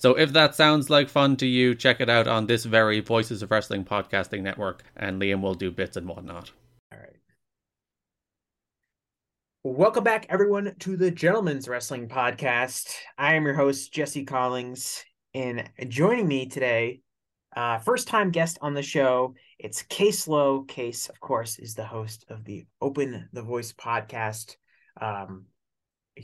So if that sounds like fun to you, check it out on this very Voices of Wrestling podcasting network, and Liam will do bits and whatnot. All right. Welcome back, everyone, to the Gentlemen's Wrestling Podcast. I am your host, Jesse Collins, and joining me today, uh, first time guest on the show, it's Case Lowe. Case, of course, is the host of the Open the Voice podcast. Um,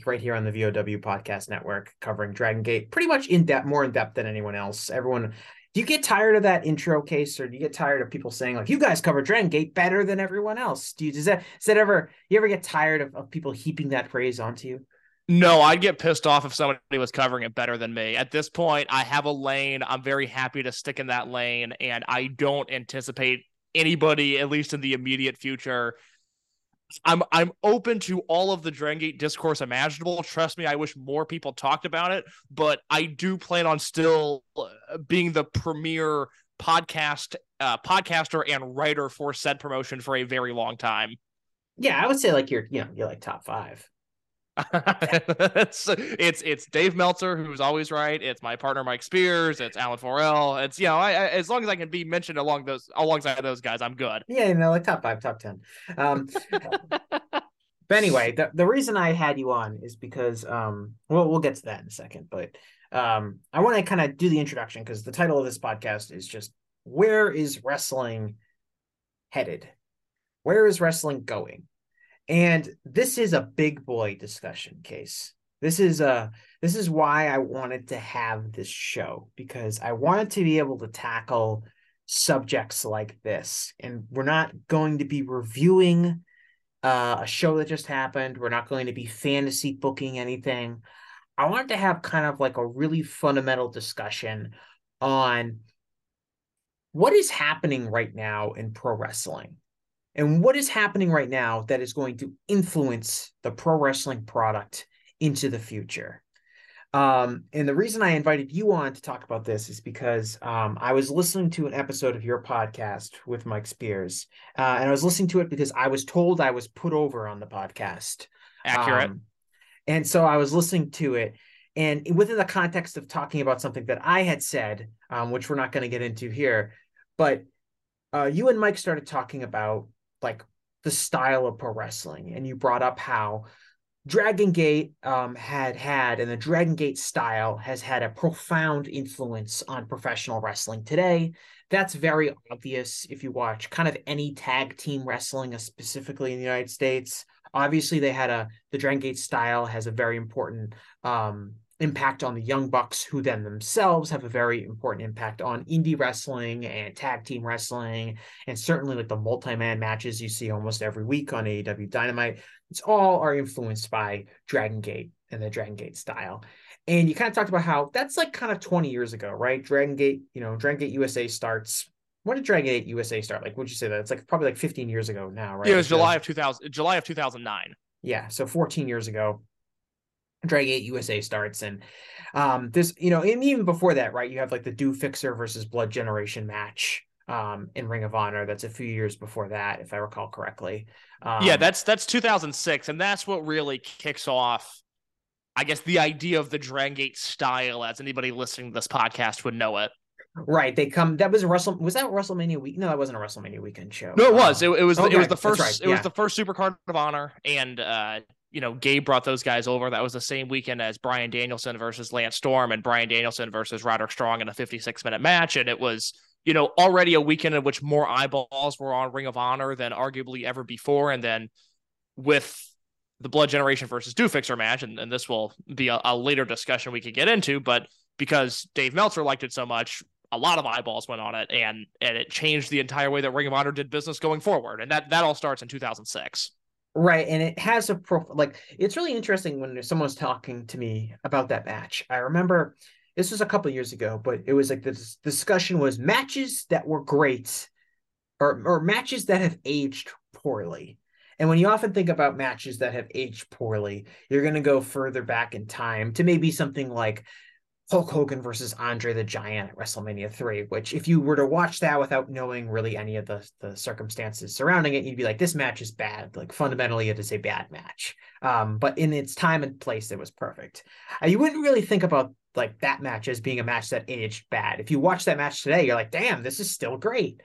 right here on the VOW podcast network covering Dragon Gate pretty much in depth, more in depth than anyone else. Everyone, do you get tired of that intro case or do you get tired of people saying like you guys cover Dragon Gate better than everyone else? Do you does that does that ever you ever get tired of, of people heaping that praise onto you? No, I'd get pissed off if somebody was covering it better than me. At this point, I have a lane. I'm very happy to stick in that lane, and I don't anticipate anybody, at least in the immediate future, I'm I'm open to all of the Dragon Gate discourse imaginable. Trust me, I wish more people talked about it, but I do plan on still uh, being the premier podcast uh, podcaster and writer for said promotion for a very long time. Yeah, I would say like you're you know you're like top five. it's it's it's Dave Meltzer who's always right. It's my partner Mike Spears. It's Alan4L. It's you know I, I, as long as I can be mentioned along those alongside those guys, I'm good. Yeah, you know, like top five, top ten. Um, but anyway, the the reason I had you on is because um, well, we'll get to that in a second, but um, I want to kind of do the introduction because the title of this podcast is just where is wrestling headed? Where is wrestling going? And this is a big boy discussion case. This is a this is why I wanted to have this show because I wanted to be able to tackle subjects like this. And we're not going to be reviewing uh, a show that just happened. We're not going to be fantasy booking anything. I wanted to have kind of like a really fundamental discussion on what is happening right now in pro wrestling and what is happening right now that is going to influence the pro wrestling product into the future. Um, and the reason I invited you on to talk about this is because um, I was listening to an episode of your podcast with Mike Spears, uh, and I was listening to it because I was told I was put over on the podcast. Accurate. Um, and so I was listening to it, and within the context of talking about something that I had said, um, which we're not going to get into here, but uh, you and Mike started talking about like the style of pro wrestling, and you brought up how Dragon Gate um, had had, and the Dragon Gate style has had a profound influence on professional wrestling today. That's very obvious if you watch kind of any tag team wrestling, uh, specifically in the United States. Obviously, they had a the Dragon Gate style has a very important um, impact on the Young Bucks, who then themselves have a very important impact on indie wrestling and tag team wrestling, and certainly like the multi man matches you see almost every week on AEW Dynamite. It's all are influenced by Dragon Gate and the Dragon Gate style. And you kind of talked about how that's like kind of 20 years ago, right? Dragon Gate, you know, Dragon Gate USA starts. When did Dragon Gate USA start? Like, would you say that? It's like probably like 15 years ago now, right? Yeah, it was July of 2000, July of 2009. Yeah, so 14 years ago. Dragon Gate USA starts, and um, there's you know even before that, right? You have like the Do Fixer versus Blood Generation match um, in Ring of Honor. That's a few years before that, if I recall correctly. Um, yeah, that's that's 2006, and that's what really kicks off. I guess the idea of the Dragon Gate style, as anybody listening to this podcast would know it. Right, they come. That was a Wrestle. Was that WrestleMania week? No, that wasn't a WrestleMania weekend show. No, it was. It, it was. okay, It was the first. right, It was the first Supercard of Honor, and uh, you know, Gabe brought those guys over. That was the same weekend as Bryan Danielson versus Lance Storm, and Bryan Danielson versus Roderick Strong in a 56 minute match, and it was. You know, already a weekend in which more eyeballs were on Ring of Honor than arguably ever before, and then with the Blood Generation versus Do Fixer match, and, and this will be a, a later discussion we could get into, but because Dave Meltzer liked it so much, a lot of eyeballs went on it, and and it changed the entire way that Ring of Honor did business going forward, and that that all starts in 2006. Right, and it has a pro like it's really interesting when someone's talking to me about that match. I remember this was a couple years ago, but it was like the discussion was matches that were great or or matches that have aged poorly. And when you often think about matches that have aged poorly, you're going to go further back in time to maybe something like Hulk Hogan versus Andre the Giant at WrestleMania 3, which if you were to watch that without knowing really any of the, the circumstances surrounding it, you'd be like, this match is bad. Like fundamentally, it is a bad match. Um, but in its time and place, it was perfect. Uh, you wouldn't really think about like that match as being a match that aged bad. If you watch that match today, you're like, damn, this is still great.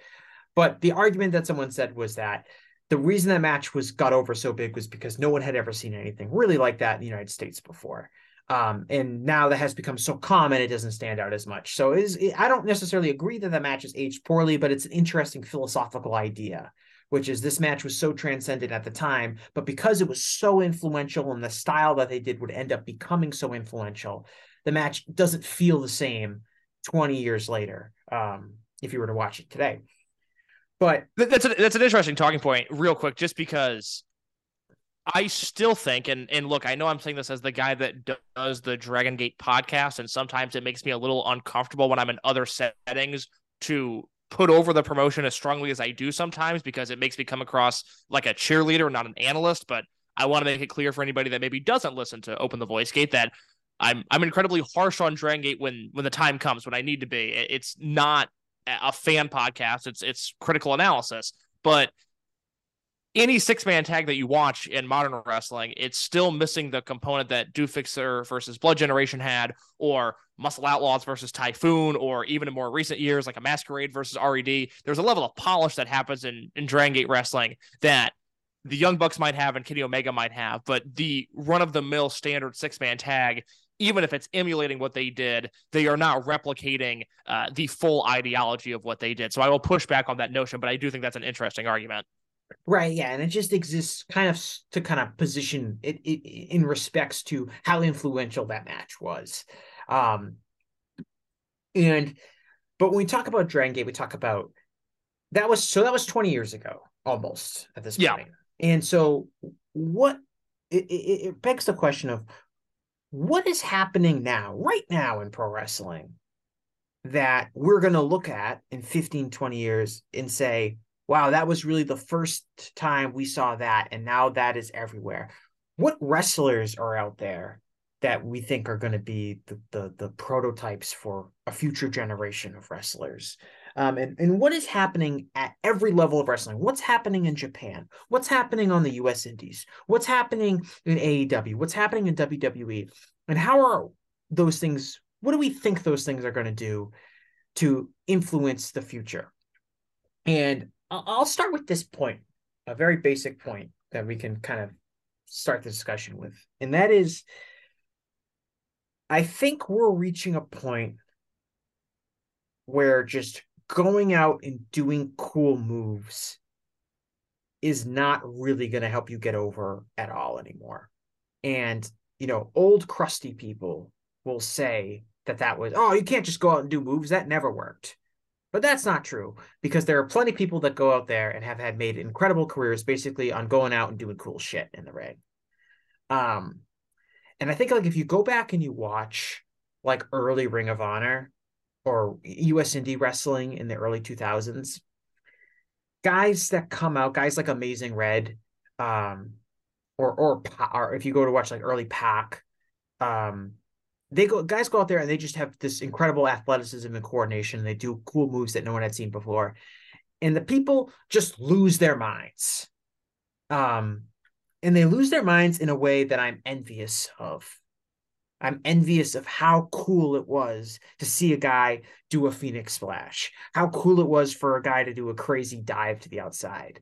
But the argument that someone said was that the reason that match was got over so big was because no one had ever seen anything really like that in the United States before. Um, and now that has become so common, it doesn't stand out as much. So is I don't necessarily agree that the match is aged poorly, but it's an interesting philosophical idea, which is this match was so transcendent at the time, but because it was so influential and the style that they did would end up becoming so influential, the match doesn't feel the same 20 years later um, if you were to watch it today. But that's a, that's an interesting talking point, real quick, just because I still think, and and look, I know I'm saying this as the guy that does the Dragon Gate podcast, and sometimes it makes me a little uncomfortable when I'm in other settings to put over the promotion as strongly as I do sometimes because it makes me come across like a cheerleader, not an analyst. But I want to make it clear for anybody that maybe doesn't listen to Open the Voice Gate that I'm I'm incredibly harsh on Dragon Gate when when the time comes when I need to be. It's not a fan podcast. It's it's critical analysis, but any six man tag that you watch in modern wrestling, it's still missing the component that Do Fixer versus Blood Generation had, or Muscle Outlaws versus Typhoon, or even in more recent years, like a Masquerade versus RED. There's a level of polish that happens in, in Dragon Gate wrestling that the Young Bucks might have and Kenny Omega might have, but the run of the mill standard six man tag even if it's emulating what they did, they are not replicating uh, the full ideology of what they did. So I will push back on that notion, but I do think that's an interesting argument. Right, yeah, and it just exists kind of to kind of position it, it in respects to how influential that match was. Um and but when we talk about Dragon Gate, we talk about that was so that was 20 years ago almost at this point. Yeah. And so what it, it, it begs the question of what is happening now, right now in pro wrestling, that we're going to look at in 15, 20 years and say, wow, that was really the first time we saw that. And now that is everywhere. What wrestlers are out there that we think are going to be the, the, the prototypes for a future generation of wrestlers? Um, and, and what is happening at every level of wrestling? What's happening in Japan? What's happening on the US Indies? What's happening in AEW? What's happening in WWE? And how are those things, what do we think those things are going to do to influence the future? And I'll start with this point, a very basic point that we can kind of start the discussion with. And that is, I think we're reaching a point where just going out and doing cool moves is not really going to help you get over at all anymore. And, you know, old crusty people will say that that was, oh, you can't just go out and do moves. That never worked. But that's not true because there are plenty of people that go out there and have had made incredible careers basically on going out and doing cool shit in the ring. Um, and I think like if you go back and you watch like early Ring of Honor, or US indie wrestling in the early 2000s. Guys that come out, guys like Amazing Red, um, or or or if you go to watch like early Pac, um, they go guys go out there and they just have this incredible athleticism and coordination. And They do cool moves that no one had seen before, and the people just lose their minds. Um, and they lose their minds in a way that I'm envious of. I'm envious of how cool it was to see a guy do a Phoenix splash, how cool it was for a guy to do a crazy dive to the outside.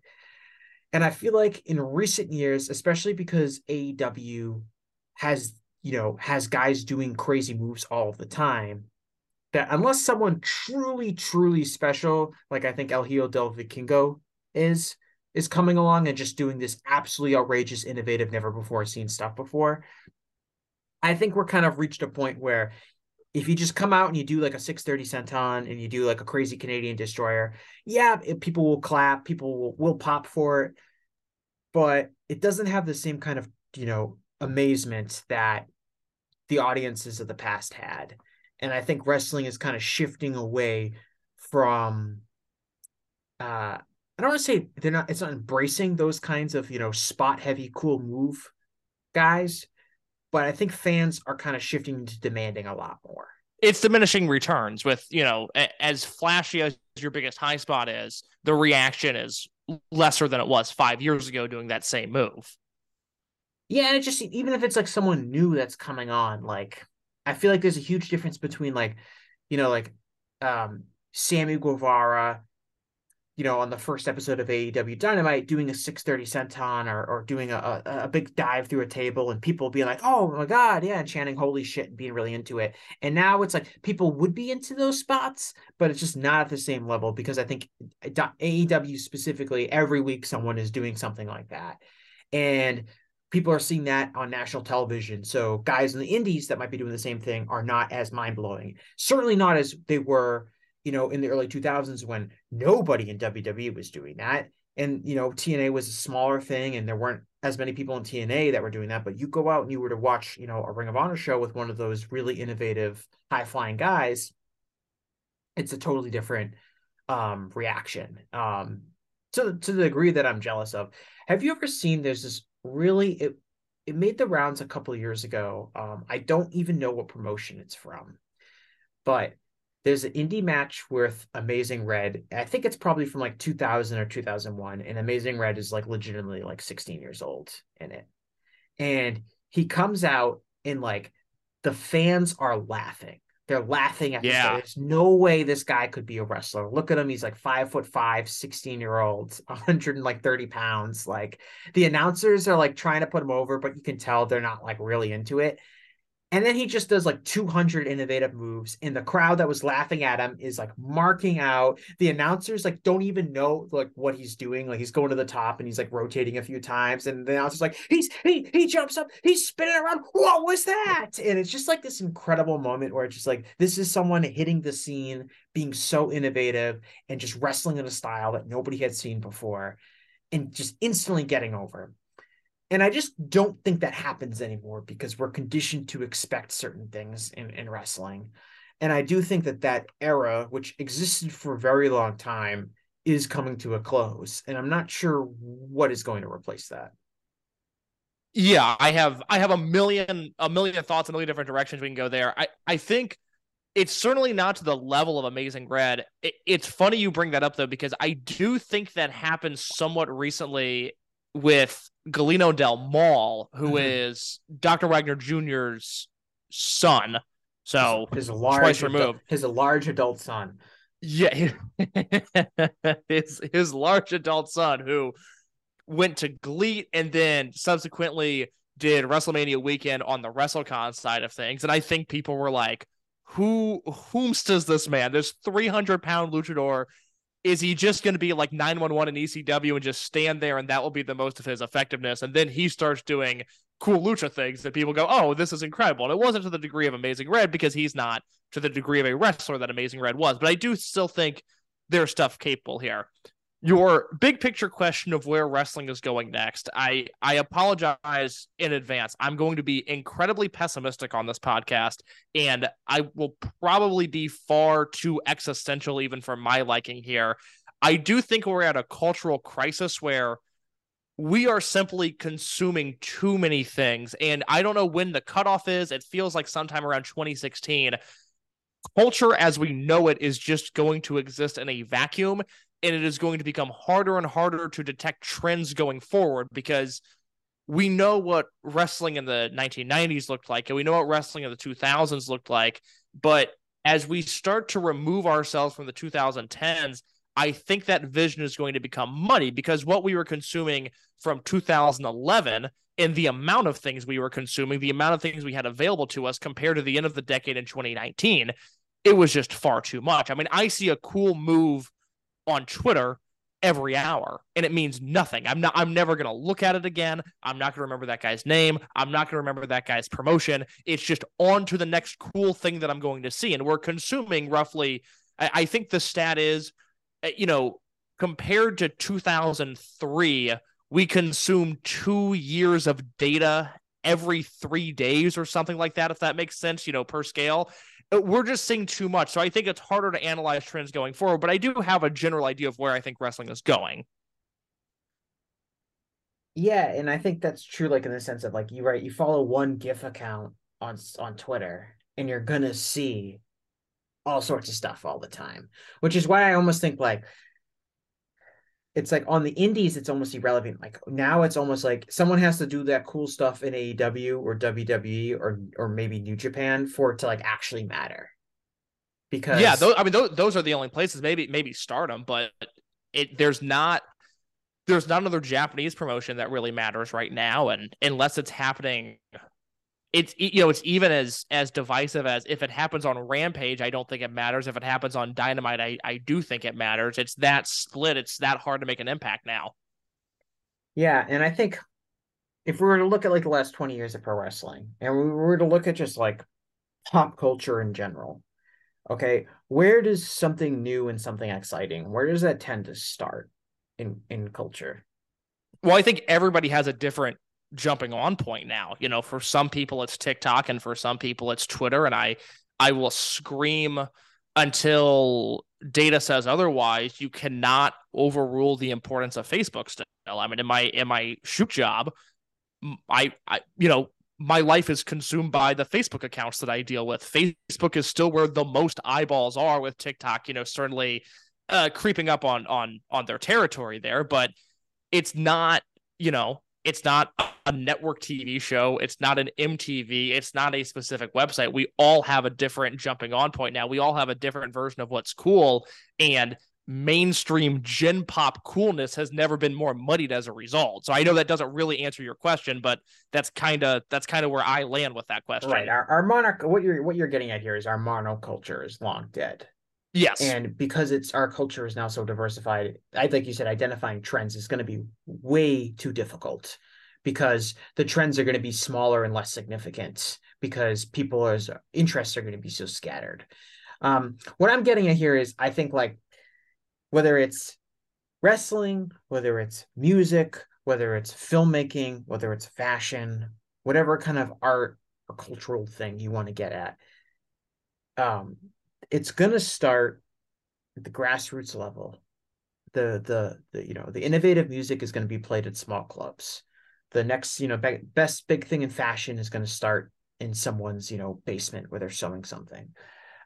And I feel like in recent years, especially because AEW has, you know, has guys doing crazy moves all the time, that unless someone truly, truly special, like I think El Hijo del Vikingo is, is coming along and just doing this absolutely outrageous, innovative, never before seen stuff before, I think we're kind of reached a point where if you just come out and you do like a 630 senton and you do like a crazy Canadian destroyer, yeah, it, people will clap, people will, will pop for it, but it doesn't have the same kind of, you know, amazement that the audiences of the past had. and I think wrestling is kind of shifting away from uh I don't want to say they're not it's not embracing those kinds of, you know, spot heavy cool move guys, but I think fans are kind of shifting to demanding a lot more. It's diminishing returns with, you know, as flashy as your biggest high spot is, the reaction is lesser than it was 5 years ago doing that same move. Yeah, and it just even if it's like someone new that's coming on, like I feel like there's a huge difference between like, you know, like um Sammy Guevara, you know, on the first episode of AEW Dynamite, doing a 630 senton or or doing a, a, a big dive through a table and people being like, oh my god, yeah, and chanting holy shit and being really into it. And now it's like people would be into those spots, but it's just not at the same level because I think AEW specifically, every week someone is doing something like that. And people are seeing that on national television. So guys in the indies that might be doing the same thing are not as mind blowing. Certainly not as they were, you know, in the early 2000s when nobody in WWE was doing that. And, you know, TNA was a smaller thing and there weren't as many people in TNA that were doing that. But you go out and you were to watch, you know, a Ring of Honor show with one of those really innovative, high flying guys, it's a totally different um, reaction. Um, to, to the degree that I'm jealous of. Have you ever seen there's this really it it made the rounds a couple years ago. Um, I don't even know what promotion it's from, but there's an indie match with Amazing Red. I think it's probably from like 2000 or 2001, and Amazing Red is like legitimately like 16 years old in it, and he comes out and like the fans are laughing they're laughing at yeah. There's no way this guy could be a wrestler. Look at him. He's like five foot five, 16 year old, 130 pounds. Like the announcers are like trying to put him over, but you can tell they're not like really into it. And then he just does like 200 innovative moves, and the crowd that was laughing at him is like marking out. The announcers like don't even know like what he's doing. Like he's going to the top and he's like rotating a few times, and the announcer's like he's he he jumps up, he's spinning around. What was that? And it's just like this incredible moment where it's just like this is someone hitting the scene, being so innovative, and just wrestling in a style that nobody had seen before, and just instantly getting over. And I just don't think that happens anymore because we're conditioned to expect certain things in, in wrestling. And I do think that that era, which existed for a very long time, is coming to a close. And I'm not sure what is going to replace that. Yeah, I have I have a million a million thoughts, a million different directions we can go there. I I think it's certainly not to the level of Amazing Red. It, it's funny you bring that up though because I do think that happened somewhat recently with Galeno del Mal, who mm-hmm. is Dr. Wagner Jr.'s son. So his, his large twice removed. Adult, his large adult son. Yeah, his his large adult son who went to GLEAT and then subsequently did WrestleMania weekend on the WrestleCon side of things. And I think people were like, "Who whomst does this man? This three hundred pound luchador is he just going to be like 911 in ECW and just stand there and that will be the most of his effectiveness? And then he starts doing cool lucha things that people go, oh, this is incredible. And it wasn't to the degree of Amazing Red because he's not to the degree of a wrestler that Amazing Red was. But I do still think there's stuff capable here your big picture question of where wrestling is going next i i apologize in advance. I'm going to be incredibly pessimistic on this podcast and i will probably be far too existential even for my liking here. I do think we're at a cultural crisis where we are simply consuming too many things and i don't know when the cutoff is. It feels like sometime around 2016 culture as we know it is just going to exist in a vacuum and it is going to become harder and harder to detect trends going forward because we know what wrestling in the 1990s looked like and we know what wrestling in the 2000s looked like. But as we start to remove ourselves from the 2010s i think that vision is going to become muddy because what we were consuming from 2011 and the amount of things we were consuming the amount of things we had available to us compared to the end of the decade in 2019 it was just far too much. I mean i see a cool move on Twitter every hour and it means nothing. I'm not I'm never going to look at it again. I'm not going to remember that guy's name. I'm not going to remember that guy's promotion. It's just on to the next cool thing that I'm going to see and we're consuming roughly I, I think the stat is uh, you know compared to 2003 we consume 2 years of data every 3 days or something like that if that makes sense, you know, per scale Uh, we're just seeing too much. So I think it's harder to analyze trends going forward, but I do have a general idea of where I think wrestling is going. Yeah, and I think that's true like in the sense of like you right, you follow one GIF account on on Twitter and you're gonna see all sorts of stuff all the time. Which is why I almost think like it's like on the indies, it's almost irrelevant. Like now, it's almost like someone has to do that cool stuff in AEW or WWE or or maybe New Japan for it to like actually matter. Because yeah, those, I mean those, those are the only places. Maybe maybe Stardom, but it there's not there's not another Japanese promotion that really matters right now, and unless it's happening it's you know it's even as as divisive as if it happens on rampage i don't think it matters. If it happens on dynamite i i do think it matters. It's that split. It's that hard to make an impact now. Yeah and i think if we were to look at like the last 20 years of pro wrestling and we were to look at just like pop culture in general okay where does something new and something exciting where does that tend to start in in culture? Well i think everybody has a different jumping on point now. You know, for some people it's TikTok and for some people it's Twitter. And I I will scream until data says otherwise. You cannot overrule the importance of Facebook still. I mean, in my in my shoot job, I I you know my life is consumed by the Facebook accounts that I deal with. Facebook is still where the most eyeballs are with TikTok, you know, certainly uh, creeping up on on on their territory there, but it's not, you know, it's not a network TV show. It's not an MTV. It's not a specific website. We all have a different jumping on point now. We all have a different version of what's cool. And mainstream gen pop coolness has never been more muddied as a result. So I know that doesn't really answer your question, but that's kind of that's kind of where I land with that question. Right. Our, our monarch what you're what you're getting at here is our monoculture is long dead. Yes. And because it's our culture is now so diversified, I like you said, identifying trends is going to be way too difficult because the trends are going to be smaller and less significant because people's interests are going to be so scattered. Um, what I'm getting at here is I think like whether it's wrestling, whether it's music, whether it's filmmaking, whether it's fashion, whatever kind of art or cultural thing you want to get at, um, it's going to start at the grassroots level. The, the the you know the innovative music is going to be played at small clubs. The next you know be- best big thing in fashion is going to start in someone's you know basement where they're sewing something.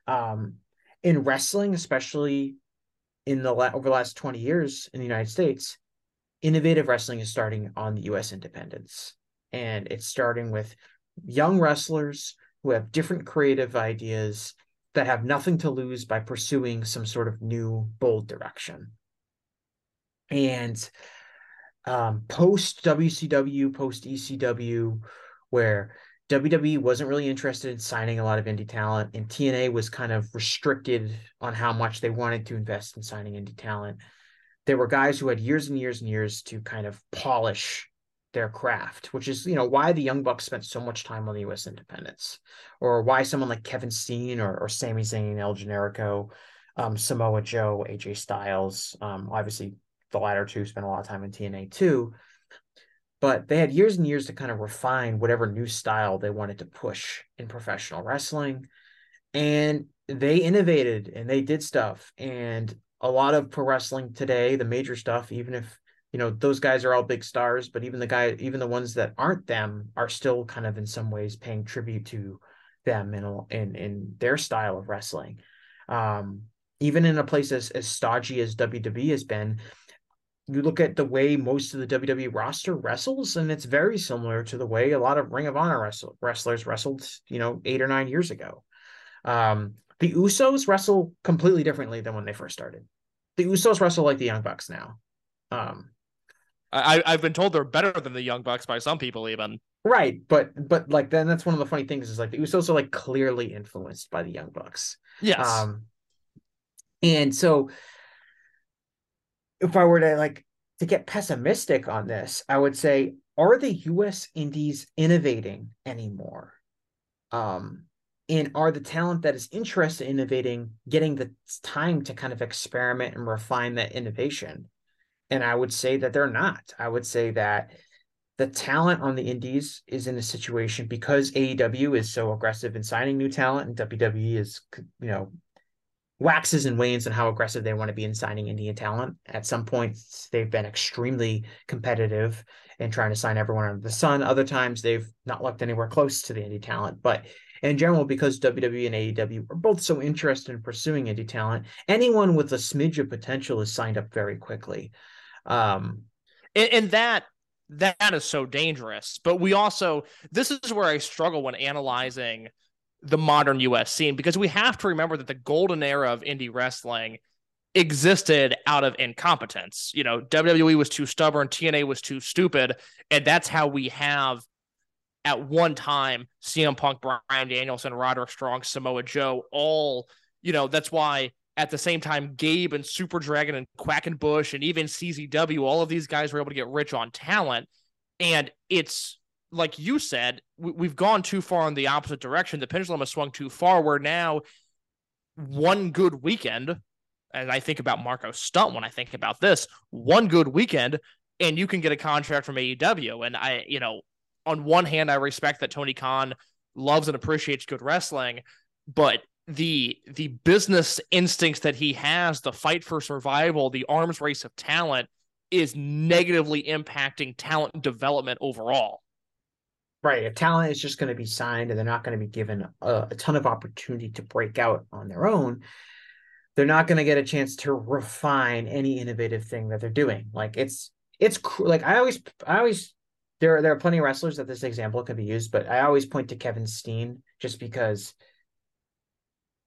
Um, in wrestling, especially in the la- over the last twenty years in the United States, innovative wrestling is starting on the U.S. independence, and it's starting with young wrestlers who have different creative ideas that have nothing to lose by pursuing some sort of new bold direction. And um, post WCW, post ECW, where WWE wasn't really interested in signing a lot of indie talent, and TNA was kind of restricted on how much they wanted to invest in signing indie talent. There were guys who had years and years and years to kind of polish their craft, which is you know why the Young Bucks spent so much time on the U.S. independents, or why someone like Kevin Steen or, or Sami Zayn, El Generico, um, Samoa Joe, AJ Styles, um, obviously the latter two spent a lot of time in TNA too, but they had years and years to kind of refine whatever new style they wanted to push in professional wrestling, and they innovated and they did stuff and a lot of pro wrestling today, the major stuff, even if you know those guys are all big stars but even the guy even the ones that aren't them are still kind of in some ways paying tribute to them in in in their style of wrestling. Um even in a place as, as stodgy as WWE has been you look at the way most of the WWE roster wrestles and it's very similar to the way a lot of Ring of Honor wrestle, wrestlers wrestled you know 8 or 9 years ago. Um the Usos wrestle completely differently than when they first started. The Usos wrestle like the Young Bucks now. Um I, I've been told they're better than the Young Bucks by some people, even. Right, but but like then that's one of the funny things is like the Usos are like clearly influenced by the Young Bucks. Yes. Um, and so if I were to like to get pessimistic on this, I would say, are the U.S. Indies innovating anymore? Um, and are the talent that is interested in innovating getting the time to kind of experiment and refine that innovation? And I would say that they're not. I would say that the talent on the indies is in a situation because AEW is so aggressive in signing new talent and WWE is you know waxes and wanes on how aggressive they want to be in signing Indian talent. At some points they've been extremely competitive in trying to sign everyone under the sun. Other times they've not looked anywhere close to the indie talent. But in general, because WWE and AEW are both so interested in pursuing indie talent, anyone with a smidge of potential is signed up very quickly. Um, and, and that that is so dangerous. But we also this is where I struggle when analyzing the modern US scene because we have to remember that the golden era of indie wrestling existed out of incompetence. You know, WWE was too stubborn, TNA was too stupid, and that's how we have at one time CM Punk, Bryan Danielson, Roderick Strong, Samoa Joe, all, you know, that's why at the same time Gabe and Super Dragon and Quackenbush and even CZW, all of these guys were able to get rich on talent. And it's like you said, we, have gone too far in the opposite direction. The pendulum has swung too far where now one good weekend, and I think about Marco Stunt when I think about this, one good weekend, and you can get a contract from AEW. And I, you know, on one hand, I respect that Tony Khan loves and appreciates good wrestling, but the the business instincts that he has, the fight for survival, the arms race of talent is negatively impacting talent development overall. Right. If talent is just going to be signed and they're not going to be given a, a ton of opportunity to break out on their own, they're not going to get a chance to refine any innovative thing that they're doing. Like it's it's like I always I always there there are plenty of wrestlers that this example could be used, but I always point to Kevin Steen just because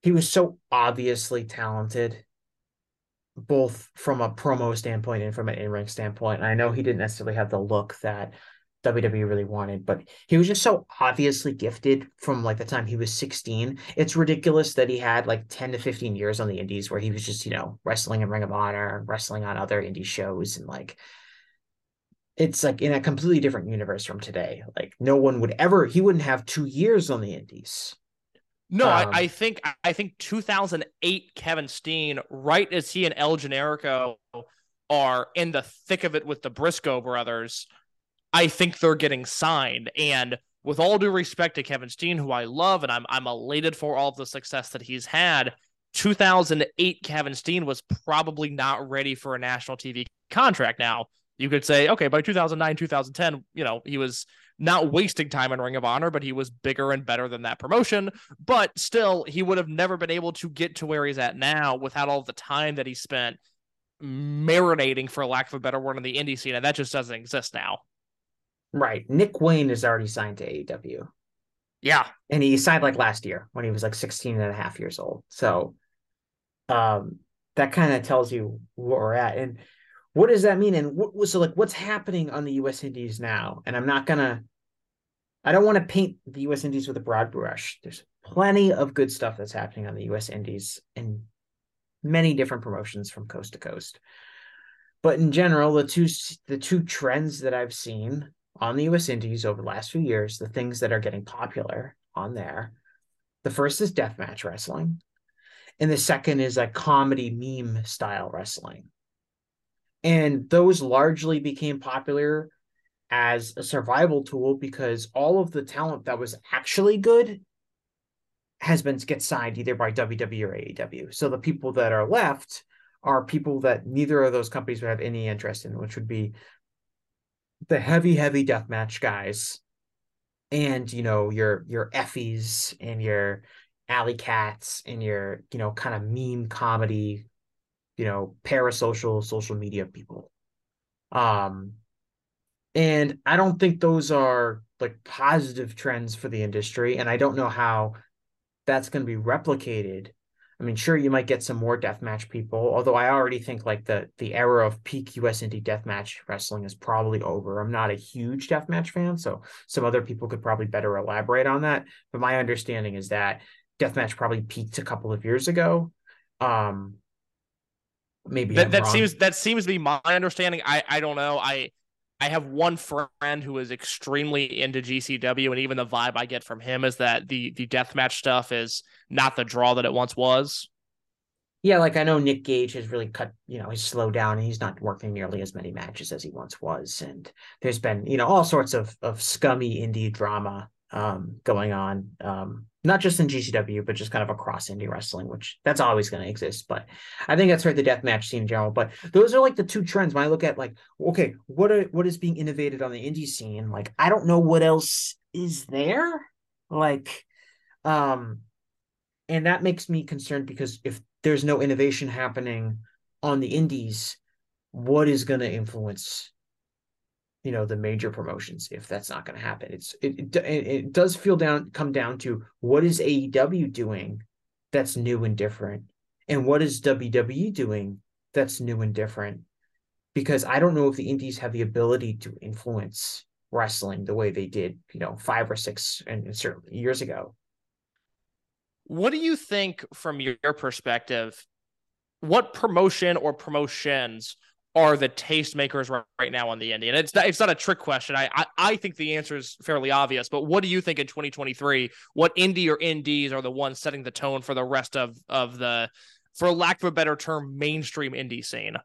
he was so obviously talented both from a promo standpoint and from an in-ring standpoint. And I know he didn't necessarily have the look that WWE really wanted, but he was just so obviously gifted from like the time he was 16. It's ridiculous that he had like 10 to 15 years on the indies where he was just, you know, wrestling in Ring of Honor, wrestling on other indie shows and like it's like in a completely different universe from today. Like no one would ever he wouldn't have 2 years on the indies. No, um, I, I, think I think 2008 Kevin Steen, right as he and El Generico are in the thick of it with the Briscoe brothers, I think they're getting signed. And with all due respect to Kevin Steen, who I love, and I'm I'm elated for all of the success that he's had. 2008 Kevin Steen was probably not ready for a national TV contract. Now you could say, okay, by 2009, 2010, you know, he was not wasting time in Ring of Honor, but he was bigger and better than that promotion. But still, he would have never been able to get to where he's at now without all the time that he spent marinating, for lack of a better word, on the indie scene. And that just doesn't exist now. Right. Nick Wayne is already signed to AEW. Yeah. And he signed like last year when he was like 16 and a half years old. So um that kind of tells you where we're at. And what does that mean? And what so like what's happening on the US Indies now? And I'm not gonna I don't want to paint the US Indies with a broad brush. There's plenty of good stuff that's happening on the US Indies in many different promotions from coast to coast. But in general, the two the two trends that I've seen on the US Indies over the last few years, the things that are getting popular on there. The first is deathmatch wrestling, and the second is a comedy meme style wrestling. And those largely became popular as a survival tool because all of the talent that was actually good has been get signed either by WWE or AEW. So the people that are left are people that neither of those companies would have any interest in, which would be the heavy, heavy deathmatch guys, and you know your your effies and your alley cats and your you know kind of meme comedy, you know parasocial social media people. Um, and I don't think those are like positive trends for the industry, and I don't know how that's going to be replicated I mean, sure, you might get some more deathmatch people, although I already think like the the era of peak US indie deathmatch wrestling is probably over. I'm not a huge deathmatch fan, so some other people could probably better elaborate on that. But my understanding is that deathmatch probably peaked a couple of years ago. Um maybe that, that seems that seems to be my understanding. I I don't know. I I have one friend who is extremely into GCW, and even the vibe I get from him is that the the deathmatch stuff is not the draw that it once was. Yeah, like I know Nick Gage has really cut, you know, he's slowed down and he's not working nearly as many matches as he once was. And there's been, you know, all sorts of of scummy indie drama um going on. Um, not just in GCW, but just kind of across indie wrestling, which that's always going to exist. But I think that's right, the death match scene in general. But those are like the two trends when I look at like, okay, what are what is being innovated on the indie scene? Like, I don't know what else is there. Like, um, and that makes me concerned because if there's no innovation happening on the indies, what is going to influence you know the major promotions if that's not going to happen. It's it, it, it does feel down come down to what is AEW doing that's new and different? And what is WWE doing that's new and different? Because I don't know if the indies have the ability to influence wrestling the way they did you know 5 or 6 and certainly years ago. What do you think from your perspective? What promotion or promotions are the tastemakers right now on the indie? And it's not, it's not a trick question. I, I, I think the answer is fairly obvious. But what do you think in 2023? What indie or indies are the ones setting the tone for the rest of of the, for lack of a better term, mainstream indie scene?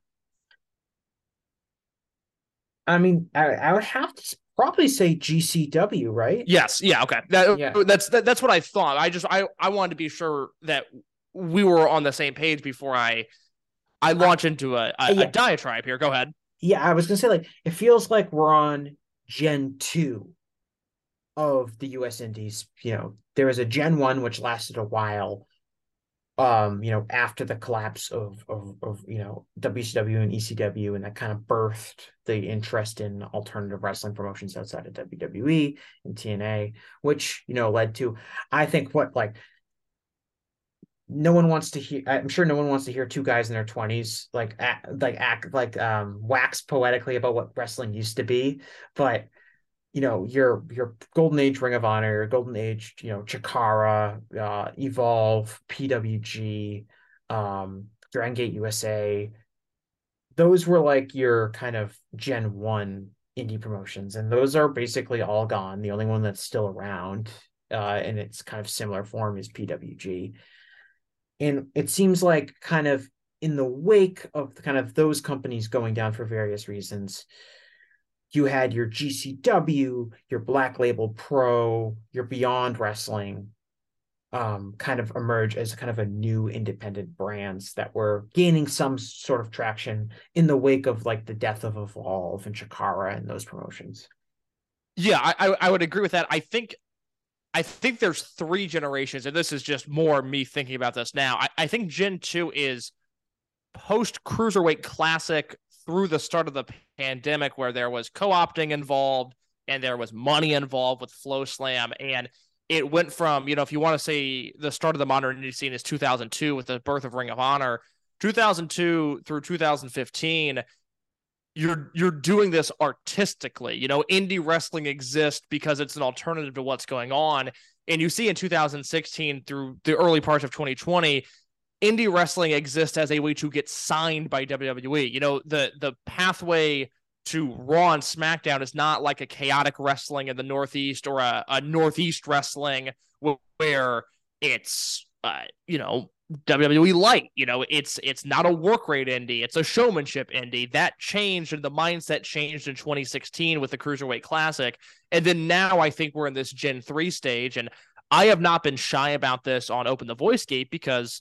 I mean, I, I would have to probably say GCW, right? Yes. Yeah. Okay. That, yeah. That's that, that's what I thought. I just I I wanted to be sure that we were on the same page before I I launch into a, a, yeah. a diatribe here. Go ahead. Yeah, I was gonna say like it feels like we're on Gen two of the U.S. Indies. You know, there was a Gen one which lasted a while, um, you know, after the collapse of, of, of, you know, WCW and ECW, and that kind of birthed the interest in alternative wrestling promotions outside of WWE and TNA, which, you know, led to, I think, what like no one wants to hear i'm sure no one wants to hear two guys in their 20s like act, like act like um wax poetically about what wrestling used to be. But you know your your golden age ring of honor your golden age you know chikara uh evolve pwg um dragon gate usa those were like your kind of gen one indie promotions. And those are basically all gone. The only one that's still around uh in its kind of similar form is pwg and it seems like kind of in the wake of kind of those companies going down for various reasons you had your GCW, your Black Label Pro, your Beyond Wrestling um, kind of emerge as kind of a new independent brands that were gaining some sort of traction in the wake of like the death of Evolve and Chikara and those promotions. Yeah, I, I would agree with that. I think I think there's three generations, and this is just more me thinking about this now. I, I think Gen 2 is post Cruiserweight Classic through the start of the pandemic where there was co-opting involved and there was money involved with FloSlam. and it went from, you know, if you want to say the start of the modern indie scene is 2002 with the birth of Ring of Honor, 2002 through 2015 you're you're doing this artistically. You know, indie wrestling exists because it's an alternative to what's going on. And you see in 2016 through the early parts of 2020, indie wrestling exists as a way to get signed by WWE. You know, the the pathway to Raw and SmackDown is not like a chaotic wrestling in the Northeast or a, a Northeast wrestling where it's uh, you know WWE light. You know, it's it's not a work rate indie, it's a showmanship indie. That changed and the mindset changed in 2016 with the Cruiserweight Classic. And then now I think we're in this Gen 3 stage. And I have not been shy about this on Open the Voice Gate because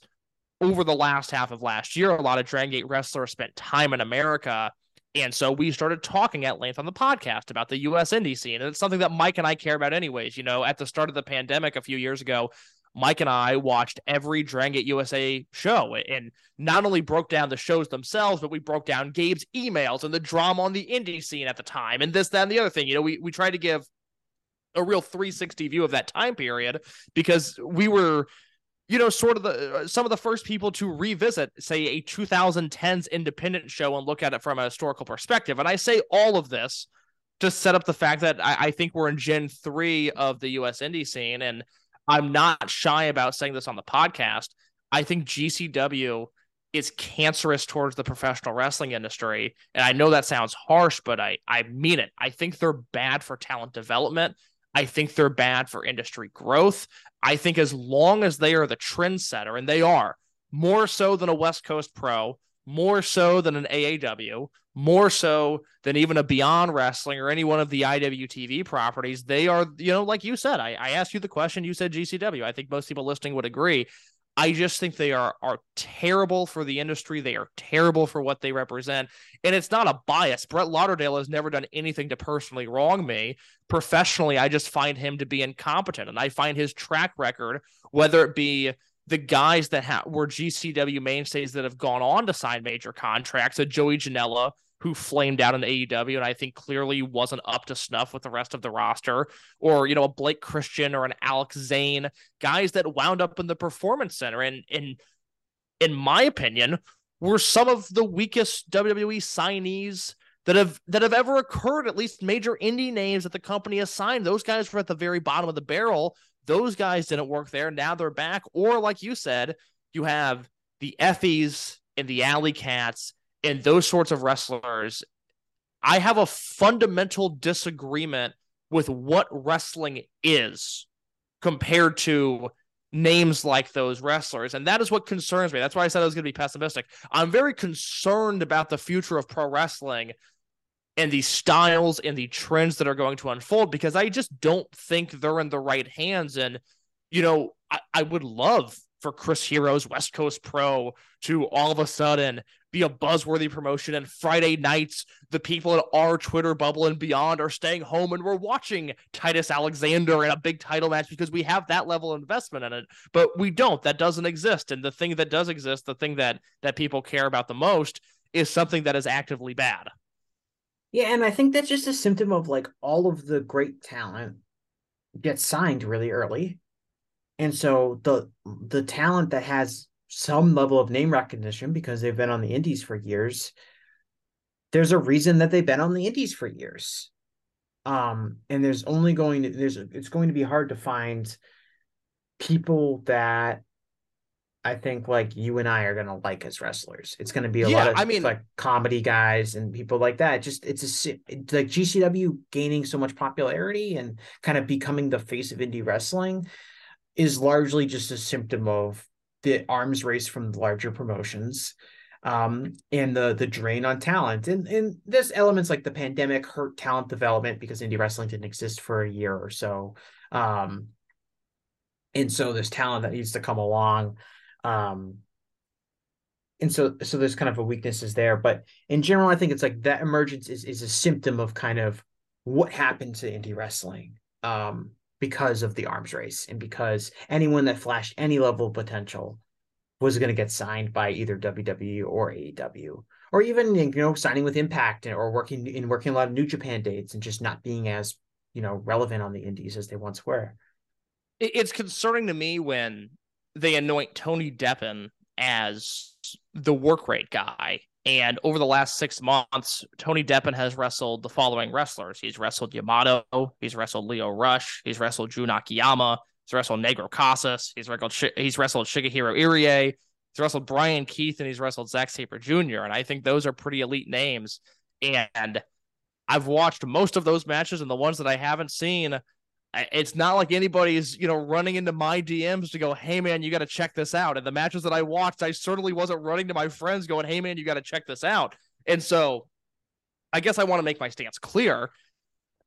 over the last half of last year, a lot of Dragon Gate wrestlers spent time in America. And so we started talking at length on the podcast about the US indie scene. And it's something that Mike and I care about, anyways. You know, at the start of the pandemic a few years ago, Mike and I watched every Dragon USA show and not only broke down the shows themselves, but we broke down Gabe's emails and the drama on the indie scene at the time and this, that, and the other thing. You know, we, we tried to give a real 360 view of that time period because we were you know, sort of the uh, some of the first people to revisit, say, a 2010s independent show and look at it from a historical perspective. And I say all of this to set up the fact that I, I think we're in Gen three of the U.S. indie scene, and I'm not shy about saying this on the podcast. I think GCW is cancerous towards the professional wrestling industry, and I know that sounds harsh, but I I mean it. I think they're bad for talent development. I think they're bad for industry growth. I think as long as they are the trendsetter, and they are, more so than a West Coast Pro, more so than an AAW, more so than even a Beyond Wrestling or any one of the IWTV properties. They are, you know, like you said, I, I asked you the question, you said GCW. I think most people listening would agree. I just think they are are terrible for the industry. They are terrible for what they represent. And it's not a bias. Brett Lauderdale has never done anything to personally wrong me. Professionally, I just find him to be incompetent. And I find his track record, whether it be the guys that ha- were GCW mainstays that have gone on to sign major contracts, a Joey Janela, who flamed out in the AEW and I think clearly wasn't up to snuff with the rest of the roster, or you know, a Blake Christian or an Alex Zayne, guys that wound up in the performance center. And in in my opinion, were some of the weakest WWE signees that have that have ever occurred, at least major indie names that the company has signed. Those guys were at the very bottom of the barrel. Those guys didn't work there. Now they're back. Or like you said, you have the Effys and the Alley Cats and those sorts of wrestlers, I have a fundamental disagreement with what wrestling is compared to names like those wrestlers. And that is what concerns me. That's why I said I was going to be pessimistic. I'm very concerned about the future of pro wrestling and the styles and the trends that are going to unfold because I just don't think they're in the right hands. And, you know, I, I would love for Chris Hero's West Coast Pro to all of a sudden be a buzzworthy promotion. And Friday nights, the people in our Twitter bubble and beyond are staying home and we're watching Titus Alexander in a big title match because we have that level of investment in it. But we don't. That doesn't exist. And the thing that does exist, the thing that that people care about the most, is something that is actively bad. Yeah, and I think that's just a symptom of like all of the great talent gets signed really early. And so the the talent that has some level of name recognition because they've been on the indies for years there's a reason that they've been on the indies for years um and there's only going to there's it's going to be hard to find people that I think like you and I are gonna like as wrestlers. It's gonna be a yeah, lot of I mean like comedy guys and people like that. Just it's a it's like GCW gaining so much popularity and kind of becoming the face of indie wrestling is largely just a symptom of the arms race from the larger promotions um, and the the drain on talent. And and there's elements like the pandemic hurt talent development because indie wrestling didn't exist for a year or so. Um, and so there's talent that needs to come along. Um, and so so there's kind of a weaknesses there. But in general, I think it's like that emergence is is a symptom of kind of what happened to indie wrestling. Um, because of the arms race and because anyone that flashed any level of potential was going to get signed by either WWE or AEW or even you know signing with Impact or working in working a lot of New Japan dates and just not being as you know relevant on the indies as they once were. It's concerning to me when they anoint Tony Deppen as the work rate guy and over the last six months, Tony Deppen has wrestled the following wrestlers. He's wrestled Yamato, he's wrestled Leo Rush, he's wrestled Jun Akiyama, he's wrestled Negro Casas, he's wrestled he's wrestled Shigehiro Irie, he's wrestled Brian Keith, and he's wrestled Zack Sabre Jr. And I think those are pretty elite names. And I've watched most of those matches, and the ones that I haven't seen, it's not like anybody's you know running into my DMs to go, hey man, you got to check this out. And the matches that I watched, I certainly wasn't running to my friends going, hey man, you got to check this out. And so, I guess I want to make my stance clear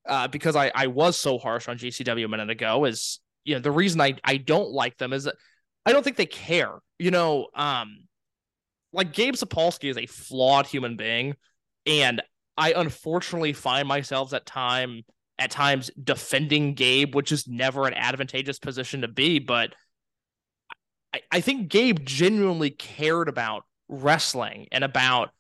uh, because I I was so harsh on GCW a minute ago. Is you know the reason I I don't like them is that I don't think they care. You know, um, like Gabe Sapolsky is a flawed human being, and I unfortunately find myself at time at times defending Gabe, which is never an advantageous position to be. But I, I think Gabe genuinely cared about wrestling and about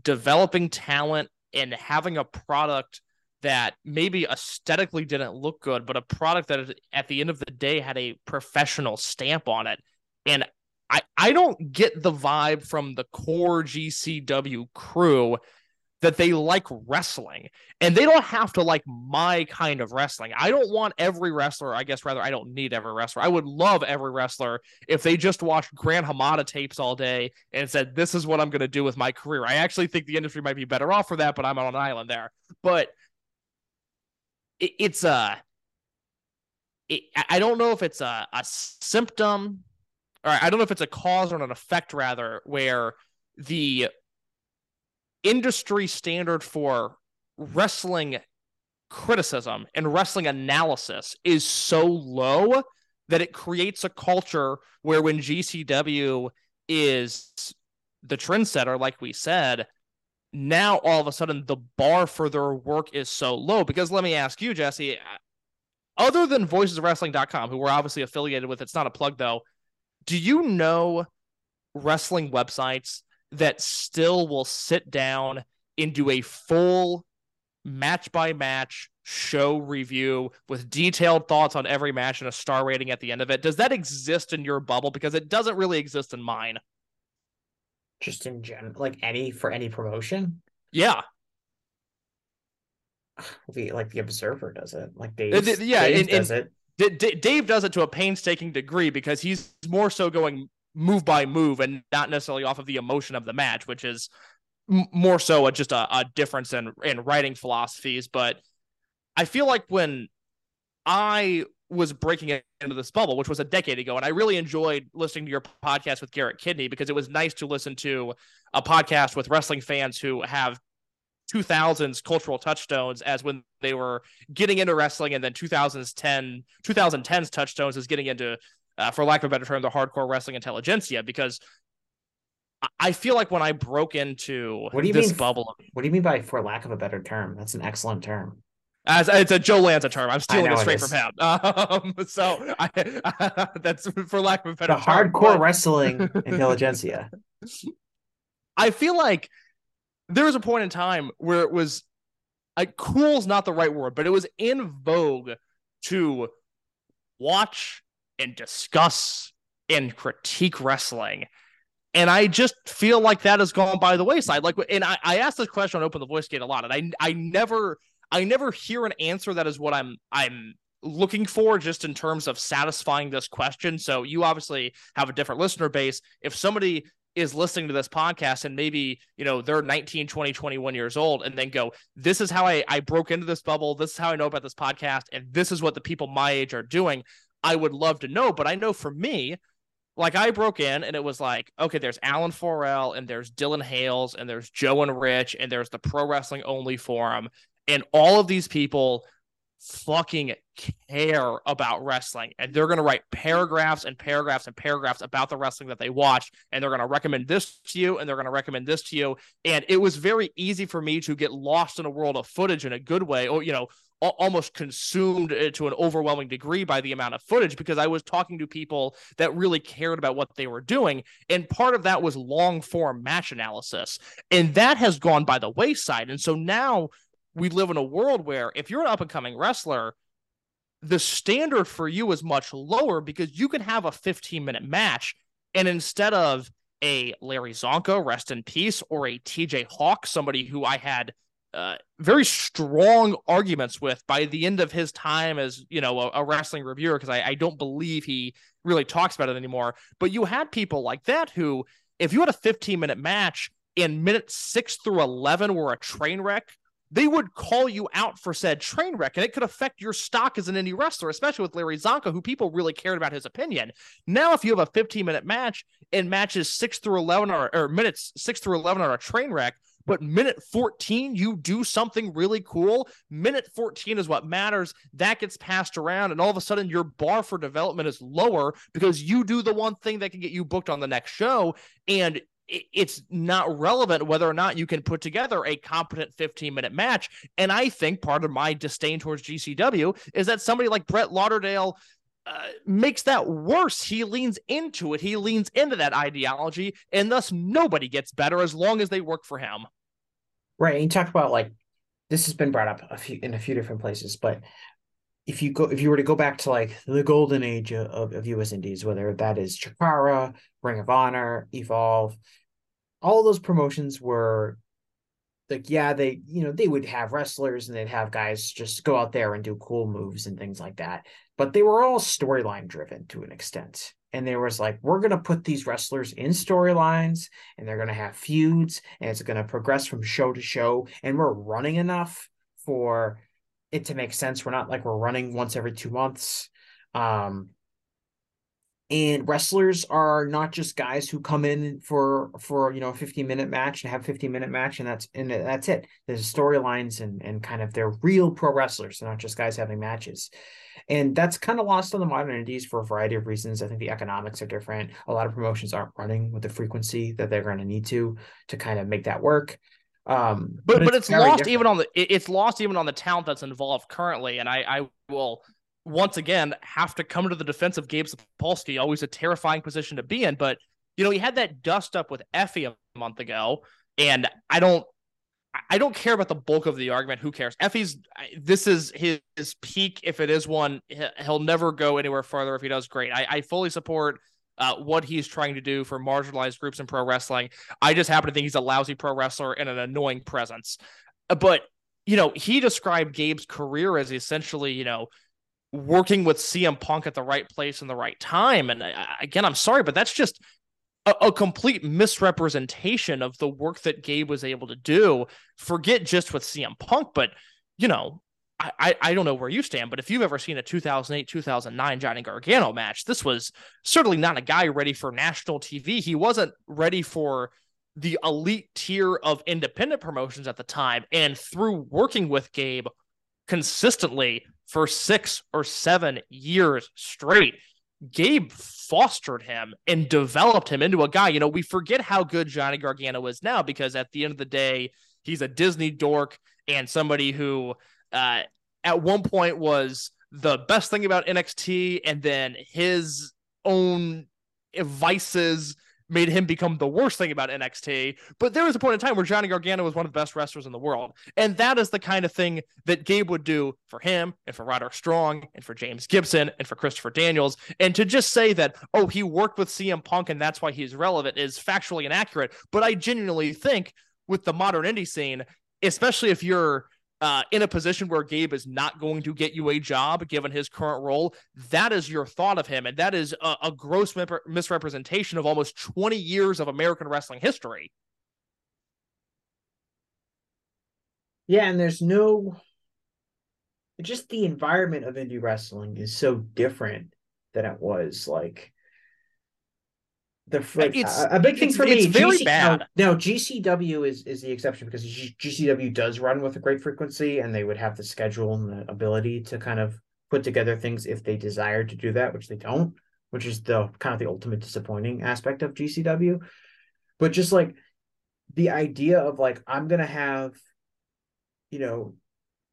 developing talent and having a product that maybe aesthetically didn't look good, but a product that at the end of the day had a professional stamp on it. And I, I don't get the vibe from the core GCW crew that they like wrestling and they don't have to like my kind of wrestling. I don't want every wrestler, I guess rather I don't need every wrestler. I would love every wrestler if they just watched Gran Hamada tapes all day and said this is what I'm going to do with my career. I actually think the industry might be better off for that, but I'm on an island there. But it, it's a it, I don't know if it's a, a symptom or I don't know if it's a cause or an effect rather, where the industry standard for wrestling criticism and wrestling analysis is so low that it creates a culture where when GCW is the trendsetter, like we said, now all of a sudden the bar for their work is so low. Because let me ask you, Jesse, other than voiceswrestling.com, who we're obviously affiliated with, it's not a plug though. Do you know wrestling websites that still will sit down and do a full match by match show review with detailed thoughts on every match and a star rating at the end of it? Does that exist in your bubble? Because it doesn't really exist in mine. Just in general, like any for any promotion. Yeah. The like the Observer does it, like Dave. Uh, th- yeah, Dave and- does it. D- D- Dave does it to a painstaking degree because he's more so going move by move and not necessarily off of the emotion of the match, which is m- more so a, just a, a difference in in writing philosophies. But I feel like when I was breaking into this bubble, which was a decade ago, and I really enjoyed listening to your podcast with Garrett Kidney because it was nice to listen to a podcast with wrestling fans who have 2000s cultural touchstones as when they were getting into wrestling and then 2010 2010s touchstones is getting into uh, for lack of a better term the hardcore wrestling intelligentsia because I- feel like when I broke into What do you this mean? bubble What do you mean by for lack of a better term? That's an excellent term. as it's a Joe Lanza term, I'm stealing it it straight is. from him. Um, so I, that's for lack of a The better term. hardcore but- wrestling intelligentsia. I feel like there was a point in time where it was like cool's not the right word, but it was in vogue to watch and discuss and critique wrestling. And I just feel like that has gone by the wayside. Like, and I, I asked this question on Open the Voice Gate a lot, and I I never I never hear an answer that is what I'm I'm looking for just in terms of satisfying this question. So you obviously have a different listener base. If somebody is listening to this podcast and maybe you know they're 19 20 21 years old and then go this is how I, I broke into this bubble this is how i know about this podcast and this is what the people my age are doing i would love to know but i know for me like i broke in and it was like okay there's Alan4L and there's dylan hales and there's joe and rich and there's the pro wrestling only forum. And all of these people fucking care about wrestling and they're going to write paragraphs and paragraphs and paragraphs about the wrestling that they watch and they're going to recommend this to you and they're going to recommend this to you. And it was very easy for me to get lost in a world of footage in a good way or you know almost consumed uh, to an overwhelming degree by the amount of footage because I was talking to people that really cared about what they were doing and part of that was long form match analysis. And that has gone by the wayside. And so now we live in a world where if you're an up and coming wrestler, the standard for you is much lower because you can have a 15 minute match and instead of a Larry Csonka, rest in peace, or a TJ Hawke, somebody who I had uh, very strong arguments with by the end of his time as you know a, a wrestling reviewer because I, I don't believe he really talks about it anymore. But you had people like that who, if you had a 15 minute match and minutes six through 11 were a train wreck, they would call you out for said train wreck, and it could affect your stock as an indie wrestler, especially with Larry Csonka, who people really cared about his opinion. Now, if you have a 15 minute match and matches six through 11 are, or minutes six through 11 are a train wreck, but minute 14, you do something really cool. Minute 14 is what matters. That gets passed around, and all of a sudden, your bar for development is lower because you do the one thing that can get you booked on the next show. And it's not relevant whether or not you can put together a competent 15 minute match. And I think part of my disdain towards GCW is that somebody like Brett Lauderdale uh, makes that worse. He leans into it, he leans into that ideology, and thus nobody gets better as long as they work for him. Right. And you talk about like this has been brought up a few in a few different places, but if you go if you were to go back to like the golden age of, of US Indies, whether that is Chikara, Ring of Honor, Evolve, all those promotions were like yeah, they you know, they would have wrestlers and they'd have guys just go out there and do cool moves and things like that. But they were all storyline driven to an extent. And there was like, we're gonna put these wrestlers in storylines and they're gonna have feuds and it's gonna progress from show to show, and we're running enough for it to make sense. We're not like we're running once every two months. Um and wrestlers are not just guys who come in for for you know a 15 minute match and have 15 minute match and that's and that's it. There's storylines and and kind of they're real pro wrestlers they're not just guys having matches. And that's kind of lost on the modern indies for a variety of reasons. I think the economics are different. A lot of promotions aren't running with the frequency that they're going to need to to kind of make that work. Um but but it's, it's lost different. even on the it's lost even on the talent that's involved currently. And i i will once again have to come to the defense of Gabe Sapolsky, always a terrifying position to be in. But you know, he had that dust up with Effy a month ago, and I don't I don't care about the bulk of the argument. Who cares? Effy's this is his, his peak. If it is one, he'll never go anywhere further. If he does great, I, I fully support uh, what he's trying to do for marginalized groups in pro wrestling. I just happen to think he's a lousy pro wrestler and an annoying presence. But you know, he described Gabe's career as essentially, you know, working with CM Punk at the right place and the right time. And uh, again, I'm sorry, but that's just a, a, complete misrepresentation of the work that Gabe was able to do. Forget just with CM Punk, but you know, I, I don't know where you stand, but if you've ever seen a 2008 2009 Johnny Gargano match, this was certainly not a guy ready for national TV. He wasn't ready for the elite tier of independent promotions at the time. And through working with Gabe consistently, for six or seven years straight. Gabe fostered him and developed him into a guy. You know, we forget how good Johnny Gargano is now because at the end of the day, he's a Disney dork and somebody who uh, at one point was the best thing about NXT, and then his own vices made him become the worst thing about NXT. But there was a point in time where Johnny Gargano was one of the best wrestlers in the world. And that is the kind of thing that Gabe would do for him and for Roderick Strong and for James Gibson and for Christopher Daniels. And to just say that, oh, he worked with CM Punk and that's why he's relevant is factually inaccurate. But I genuinely think with the modern indie scene, especially if you're uh, in a position where Gabe is not going to get you a job given his current role, that is your thought of him. And that is a, a gross misrepresentation of almost 20 years of American wrestling history. Yeah, and there's no just the environment of indie wrestling is so different than it was like the uh, like, it's, a big thing for me. It's very GC, bad. Now, no, GCW is is the exception because GCW does run with a great frequency, and they would have the schedule and the ability to kind of put together things if they desired to do that, which they don't. Which is the kind of the ultimate disappointing aspect of GCW. But just like the idea of like I'm gonna have, you know,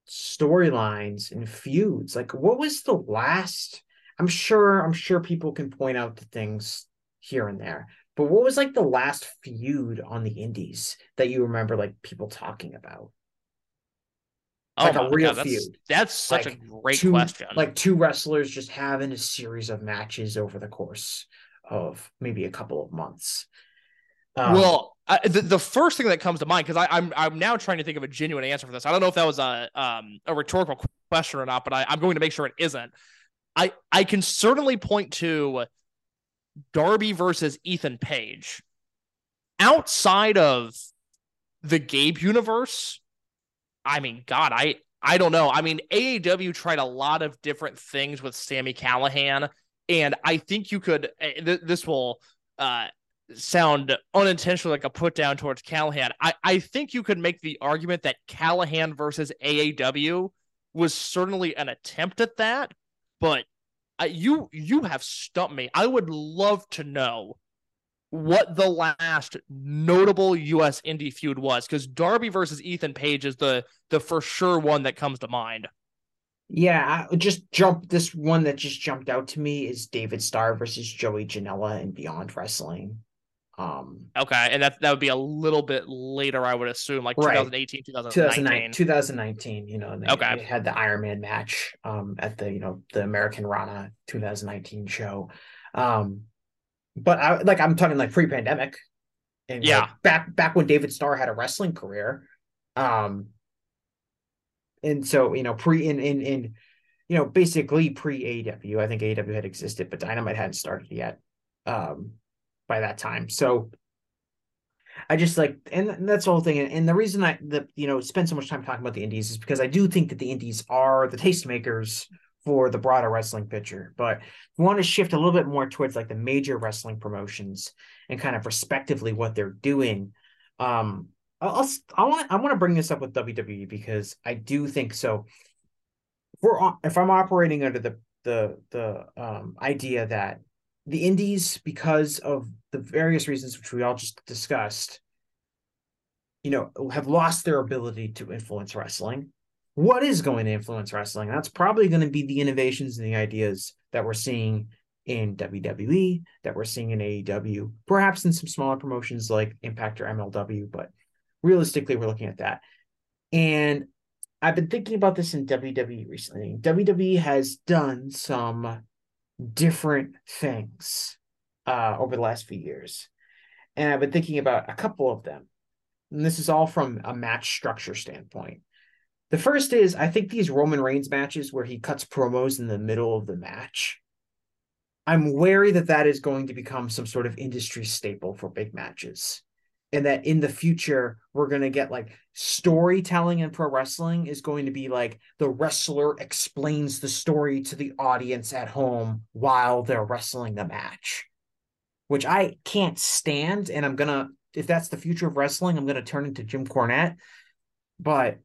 storylines and feuds. Like, what was the last? I'm sure. I'm sure people can point out the things here and there. But what was like the last feud on the indies that you remember like people talking about? Oh like a real God, that's, feud. That's such like a great two, question. Like two wrestlers just having a series of matches over the course of maybe a couple of months. Um, well, I, the, the first thing that comes to mind because I'm I'm now trying to think of a genuine answer for this. I don't know if that was a um a rhetorical question or not, but I, I'm going to make sure it isn't. I I can certainly point to Darby versus Ethan Page. Outside of the Gabe universe, I mean, God, I I don't know. I mean, AAW tried a lot of different things with Sami Callihan, and I think you could. Eh, th- this will uh, sound unintentionally like a put down towards Callihan. I I think you could make the argument that Callihan versus AAW was certainly an attempt at that, but you you have stumped me. I would love to know what the last notable U.S. indie feud was, because Darby versus Ethan Page is the the for sure one that comes to mind. Yeah, I just jump. This one that just jumped out to me is David Starr versus Joey Janela and Beyond Wrestling. Um, okay, and that that would be a little bit later, I would assume, like right. 2018, 2019. 2019, you know, and they, okay. they had the Iron Man match um, at the you know the Americanrana 2019 show. Um, but I like I'm talking like pre-pandemic, and yeah, like, back back when David Starr had a wrestling career, um, and so you know pre in in in you know basically pre AEW, I think AEW had existed, but Dynamite hadn't started yet. Um, by that time. So I just like, and that's the whole thing. And the reason I, the you know, spend so much time talking about the indies is because I do think that the indies are the tastemakers for the broader wrestling picture. But we want to shift a little bit more towards like the major wrestling promotions and kind of respectively what they're doing. Um, I'll, i want I want to bring this up with WWE because I do think so. If we're if I'm operating under the the the um, idea that the indies, because of the various reasons which we all just discussed, you know, have lost their ability to influence wrestling. What is going to influence wrestling? That's probably going to be the innovations and the ideas that we're seeing in WWE, that we're seeing in AEW, perhaps in some smaller promotions like Impact or MLW, but realistically, we're looking at that. And I've been thinking about this in WWE recently. WWE has done some different things uh, over the last few years. And I've been thinking about a couple of them. And this is all from a match structure standpoint. The first is I think these Roman Reigns matches where he cuts promos in the middle of the match. I'm wary that that is going to become some sort of industry staple for big matches and that in the future we're going to get like storytelling in pro wrestling is going to be like the wrestler explains the story to the audience at home while they're wrestling the match which i can't stand and i'm going to if that's the future of wrestling i'm going to turn into jim cornette but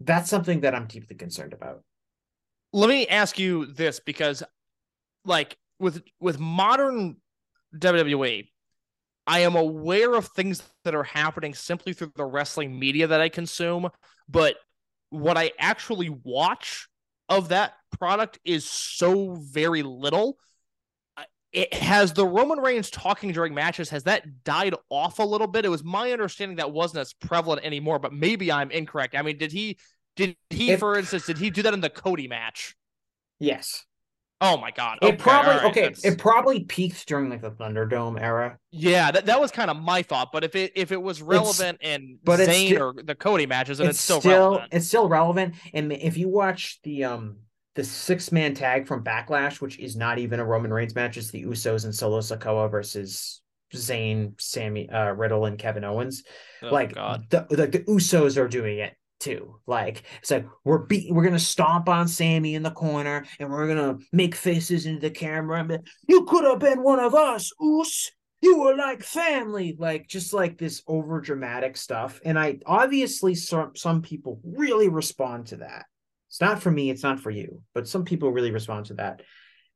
that's something that i'm deeply concerned about. Let me ask you this because like with with modern wwe I am aware of things that are happening simply through the wrestling media that I consume, but what I actually watch of that product is so very little. It has the Roman Reigns talking during matches has that died off a little bit? It was my understanding that wasn't as prevalent anymore, but maybe I'm incorrect. I mean, did he did he if, for instance did he do that in the Cody match? Yes. Oh my god! Okay, it probably right, okay. That's... It probably peaked during like the Thunderdome era. Yeah, that, that was kind of my thought. But if it if it was relevant it's, in but Zayn sti- or the Cody matches, then it's, it's still, still relevant. It's still relevant. And if you watch the um the six man tag from Backlash, which is not even a Roman Reigns match, it's the Usos and Solo Sikoa versus Zayn, Sammy, uh, Riddle, and Kevin Owens. Oh, like God. the like the Usos are doing it too. Like it's like we're beat, we're gonna stomp on Sammy in the corner and we're gonna make faces into the camera and be, you could have been one of us, Uce. You were like family, like just like this over dramatic stuff. And I obviously some some people really respond to that. It's not for me, it's not for you, but some people really respond to that.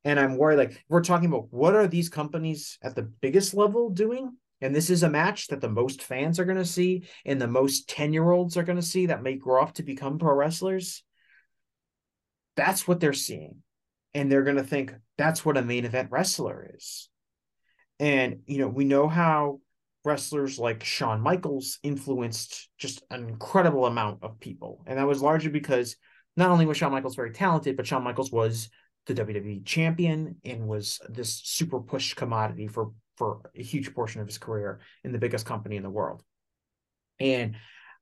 And I'm worried, like we're talking about what are these companies at the biggest level doing? And this is a match that the most fans are going to see and the most 10 year olds are going to see that may grow up to become pro wrestlers. That's what they're seeing. And they're going to think that's what a main event wrestler is. And, you know, we know how wrestlers like Shawn Michaels influenced just an incredible amount of people. And that was largely because not only was Shawn Michaels very talented, but Shawn Michaels was the WWE champion and was this super push commodity for for a huge portion of his career in the biggest company in the world. And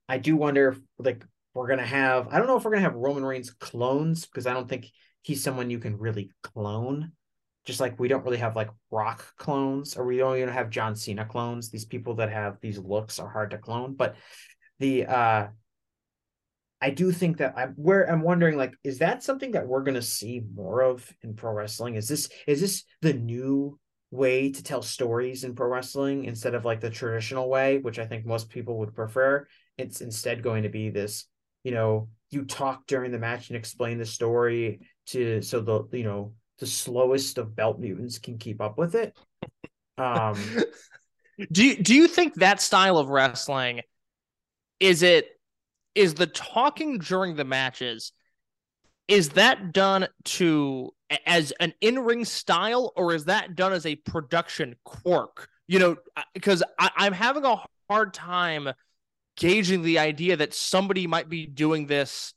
I do wonder if like we're gonna have I don't know if we're gonna have Roman Reigns clones because I don't think he's someone you can really clone. Just like we don't really have like Rock clones, or we don't even have John Cena clones. These people that have these looks are hard to clone. But the uh I do think that I'm where I'm wondering like is that something that we're to see more of in pro wrestling? Is this is this the new way to tell stories in pro wrestling instead of like the traditional way, which I think most people would prefer. It's instead going to be this, you know, you talk during the match and explain the story to so the you know the slowest of belt mutants can keep up with it. Um do you do you think that style of wrestling is it is the talking during the matches is that done to as an in-ring style or is that done as a production quirk? You know because i'm having a hard time gauging the idea that somebody might be doing this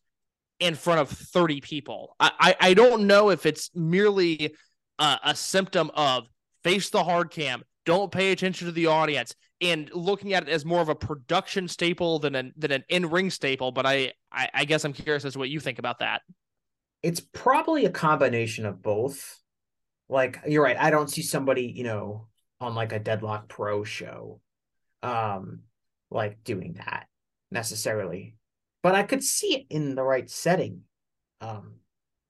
in front of 30 people. I i, I don't know if it's merely a, a symptom of face the hard cam don't pay attention to the audience and looking at it as more of a production staple than an than an in-ring staple but I, I i guess i'm curious as to what you think about that it's probably a combination of both. Like you're right, I don't see somebody, you know, on like a Deadlock Pro show um like doing that necessarily. But I could see it in the right setting. Um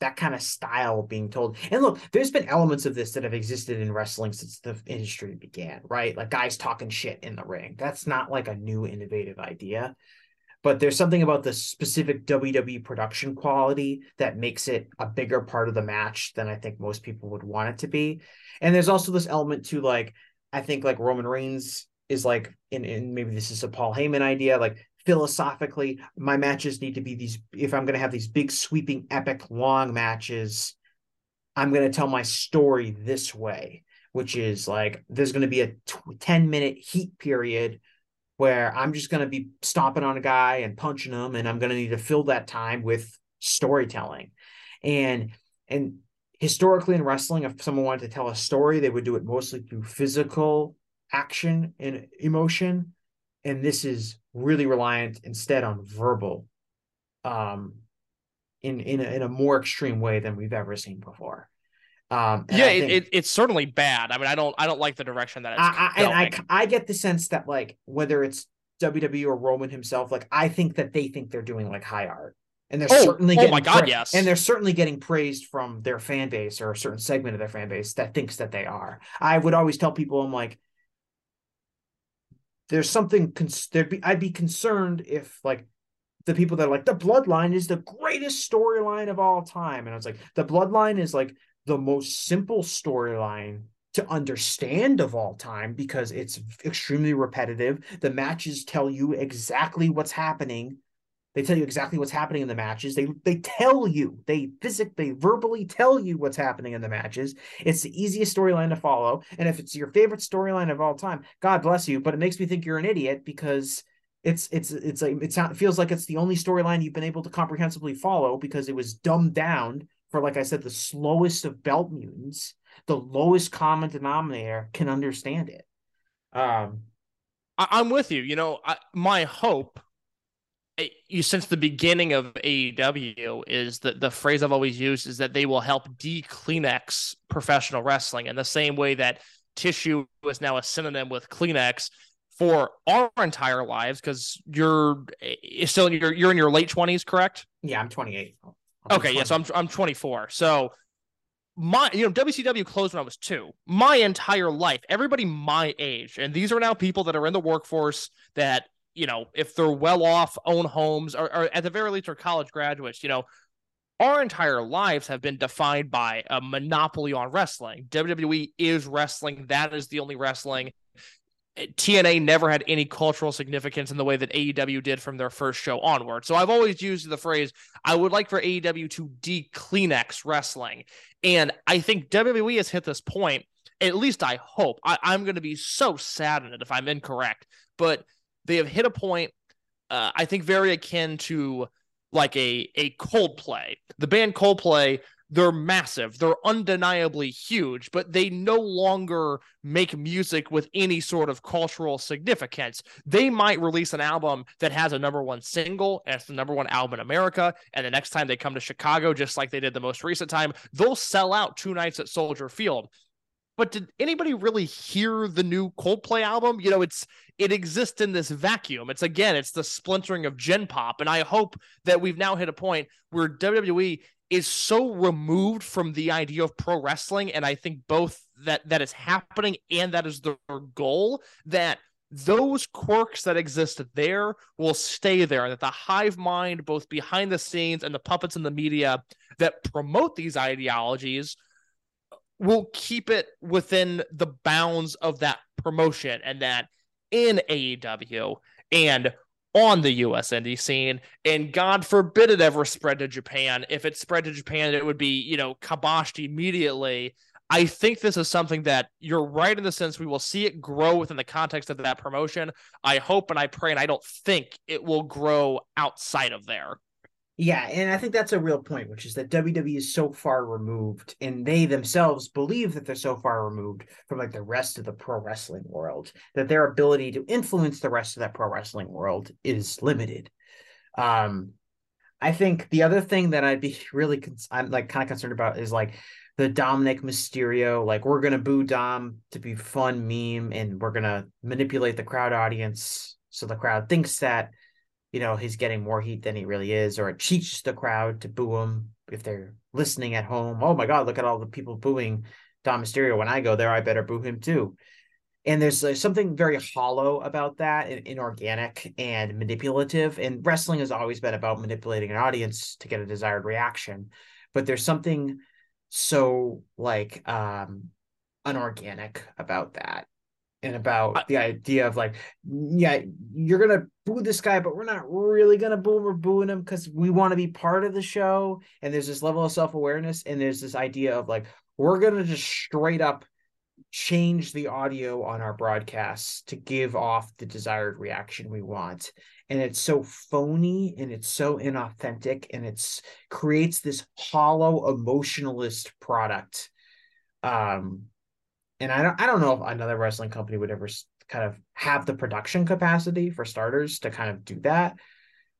that kind of style being told. And look, there's been elements of this that have existed in wrestling since the industry began, right? Like guys talking shit in the ring. That's not like a new innovative idea. But there's something about the specific WWE production quality that makes it a bigger part of the match than I think most people would want it to be. And there's also this element to like, I think like Roman Reigns is like, and, in maybe this is a Paul Heyman idea, like philosophically, my matches need to be these. If I'm going to have these big, sweeping, epic, long matches, I'm going to tell my story this way, which is like there's going to be a t- 10 minute heat period where I'm just going to be stomping on a guy and punching him, and I'm going to need to fill that time with storytelling. And and historically in wrestling, if someone wanted to tell a story, they would do it mostly through physical action and emotion. And this is really reliant instead on verbal um in in a, in a more extreme way than we've ever seen before um yeah think, it, it, it's certainly bad. I mean i don't i don't like the direction that it's I, I, and i i get the sense that like whether it's wwe or roman himself like i think that they think they're doing like high art. And they're oh, certainly getting oh my god pra- yes. and they're certainly getting praised from their fan base or a certain segment of their fan base that thinks that they are. I would always tell people i'm like there's something cons- there'd be I'd be concerned if like the people that are like the bloodline is the greatest storyline of all time. And I was like the bloodline is like the most simple storyline to understand of all time because it's extremely repetitive the matches tell you exactly what's happening they tell you exactly what's happening in the matches. They they tell you, they physically, verbally tell you what's happening in the matches. It's the easiest storyline to follow. And if it's your favorite storyline of all time, God bless you. But it makes me think you're an idiot because it's it's it's like it feels like it's the only storyline you've been able to comprehensively follow because it was dumbed down for, like I said, the slowest of belt mutants, the lowest common denominator can understand it. Um, I, am with you. You know, I, my hope eh, you since the beginning of AEW is that the phrase I've always used is that they will help de-Kleenex professional wrestling in the same way that tissue is now a synonym with Kleenex for our entire lives because you're eh, eh, still you're you're in your late 20s correct yeah i'm 28 okay yeah so I'm, I'm 24 so my you know WCW closed when I was two. My entire life, everybody my age, and these are now people that are in the workforce that you know, if they're well off, own homes, or, or at the very least are college graduates, you know, our entire lives have been defined by a monopoly on wrestling. WWE is wrestling. That is the only wrestling. TNA never had any cultural significance in the way that AEW did from their first show onward. So I've always used the phrase, I would like for AEW to de Kleenex wrestling. And I think WWE has hit this point. At least I hope. I, I'm going to be so saddened if I'm incorrect. But they have hit a point uh, I think very akin to like a a Coldplay. The band Coldplay, they're massive, they're undeniably huge, but they no longer make music with any sort of cultural significance. They might release an album that has a number one single, and it's the number one album in America, and the next time they come to Chicago, just like they did the most recent time, they'll sell out two nights at Soldier Field but did anybody really hear the new Coldplay album? You know, it's it exists in this vacuum. It's again, it's the splintering of Gen Pop, and I hope that we've now hit a point where WWE is so removed from the idea of pro wrestling, and I think both that that is happening and that is their goal that those quirks that exist there will stay there, that the hive mind, both behind the scenes and the puppets in the media that promote these ideologies will keep it within the bounds of that promotion and that in AEW and on the US indie scene. And God forbid it ever spread to Japan. If it spread to Japan, it would be, you know, kiboshed immediately. I think this is something that you're right in the sense we will see it grow within the context of that promotion. I hope and I pray and I don't think it will grow outside of there. Yeah, and I think that's a real point, which is that WWE is so far removed, and they themselves believe that they're so far removed from like the rest of the pro wrestling world that their ability to influence the rest of that pro wrestling world is limited. Um, I think the other thing that I'd be really con- I'm like kind of concerned about is like the Dominic Mysterio, like we're gonna boo Dom to be fun meme, and we're gonna manipulate the crowd audience so the crowd thinks that you know, he's getting more heat than he really is, or it cheats the crowd to boo him if they're listening at home, oh my god, look at all the people booing Dom Mysterio. When I go there, I better boo him too. And there's something very hollow about that, and inorganic and manipulative. And wrestling has always been about manipulating an audience to get a desired reaction. But there's something so like um unorganic about that and about I, the idea of like, yeah, you're gonna boo this guy, but we're not really gonna boo him. We're booing him because we want to be part of the show. And there's this level of self awareness, and there's this idea of like, we're gonna just straight up change the audio on our broadcasts to give off the desired reaction we want and it's so phony and it's so inauthentic and it's creates this hollow emotionalist product um and I don't I don't know if another wrestling company would ever kind of have the production capacity for starters to kind of do that.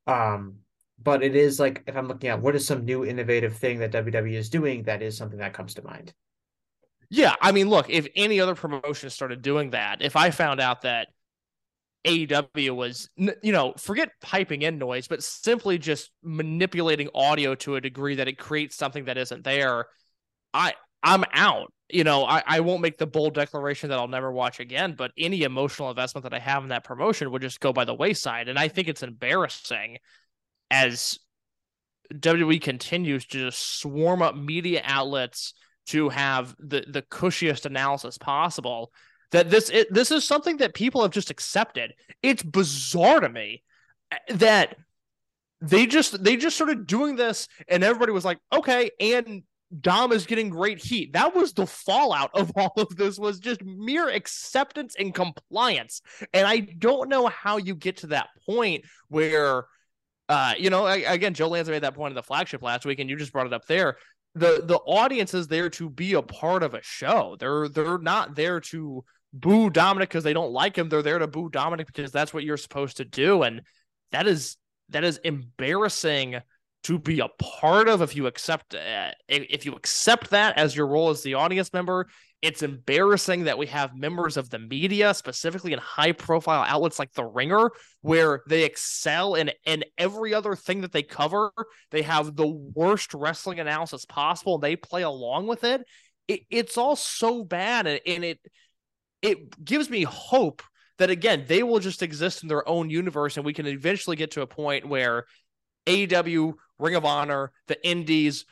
Um, but it is like if I'm looking at what is some new innovative thing that WWE is doing, that is something that comes to mind. Yeah, I mean, look, if any other promotion started doing that, if I found out that AEW was, you know, forget piping in noise, but simply just manipulating audio to a degree that it creates something that isn't there, I I'm out you know, I, I won't make the bold declaration that I'll never watch again, but any emotional investment that I have in that promotion would just go by the wayside. And I think it's embarrassing as WWE continues to just swarm up media outlets to have the, the cushiest analysis possible. That this it, this is something that people have just accepted. It's bizarre to me eh, that they just they just started doing this and everybody was like okay and Dom is getting great heat. That was the fallout of all of this was just mere acceptance and compliance. And I don't know how you get to that point where uh, you know, again, Joe Lanza made that point in the flagship last week, and you just brought it up there. The the audience is there to be a part of a show. They're they're not there to boo Dominic because they don't like him. They're there to boo Dominic because that's what you're supposed to do. And that is that is embarrassing to be a part of if you accept uh, if you accept that as your role as the audience member. It's embarrassing that we have members of the media specifically in high profile outlets like the ringer where they excel in in every other thing that they cover. They have the worst wrestling analysis possible. And they play along with it, it it's all so bad and, and it it gives me hope that again they will just exist in their own universe and we can eventually get to a point where AEW, Ring of Honor, the Indies,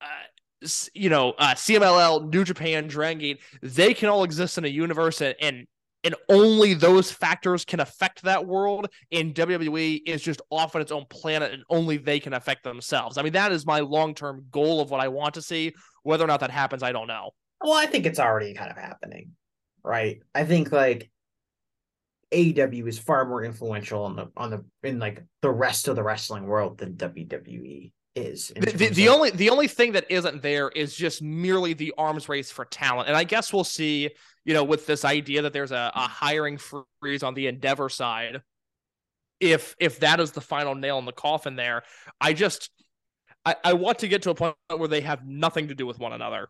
uh, you know, uh, CMLL, New Japan, Dragon they can all exist in a universe and, and and only those factors can affect that world. And WWE is just off on its own planet, and only they can affect themselves. I mean, that is my long term goal of what I want to see. Whether or not that happens, I don't know. Well, I think it's already kind of happening, right? I think like AEW is far more influential on the on the in like the rest of the wrestling world than WWE is. The, the, the only the only thing that isn't there is just merely the arms race for talent, and I guess we'll see. You know, with this idea that there's a, a hiring freeze on the Endeavor side, if if that is the final nail in the coffin, there, I just I, I want to get to a point where they have nothing to do with one another.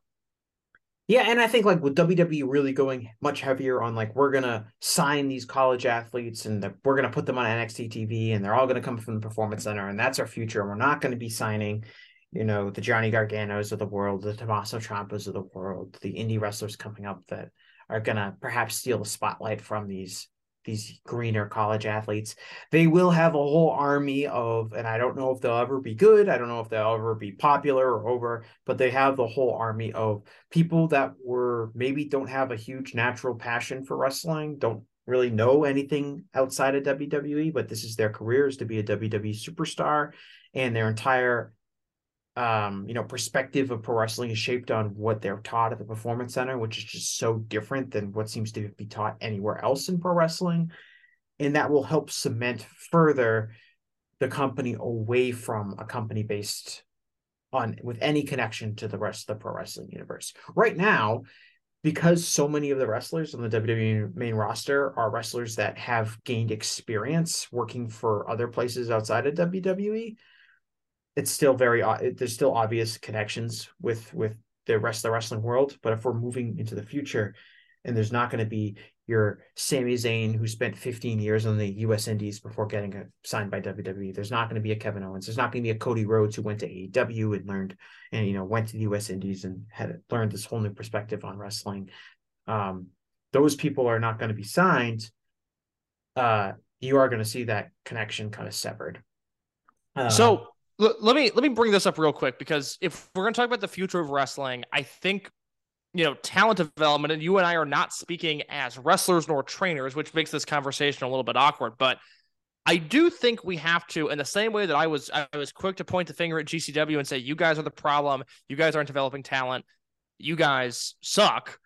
Yeah, and I think like with WWE really going much heavier on like we're gonna sign these college athletes and the, we're gonna put them on NXT TV and they're all gonna come from the Performance Center and that's our future. And we're not gonna be signing, you know, the Johnny Garganos of the world, the Tommaso Ciampas of the world, the indie wrestlers coming up that are gonna perhaps steal the spotlight from these these greener college athletes. They will have a whole army of, and I don't know if they'll ever be good. I don't know if they'll ever be popular or over, but they have the whole army of people that were maybe don't have a huge natural passion for wrestling, don't really know anything outside of WWE, but this is their careers to be a WWE superstar, and their entire um, you know, perspective of pro wrestling is shaped on what they're taught at the performance center, which is just so different than what seems to be taught anywhere else in pro wrestling. And that will help cement further the company away from a company based on with any connection to the rest of the pro wrestling universe. Right now, because so many of the wrestlers on the WWE main roster are wrestlers that have gained experience working for other places outside of WWE, it's still very there's still obvious connections with with the rest of the wrestling world but if we're moving into the future and there's not going to be your Sami Zayn who spent 15 years on the U.S. Indies before getting a, signed by WWE. There's not going to be a Kevin Owens. There's not going to be a Cody Rhodes who went to AEW and learned and you know went to the U.S. Indies and had learned this whole new perspective on wrestling. Um, those people are not going to be signed. Uh, you are going to see that connection kind of severed. Uh, so let me let me bring this up real quick because if we're going to talk about the future of wrestling, I think you know, talent development, and you and I are not speaking as wrestlers nor trainers, which makes this conversation a little bit awkward. But I do think we have to, in the same way that I was, I was quick to point the finger at GCW and say, "You guys are the problem. You guys aren't developing talent. You guys suck."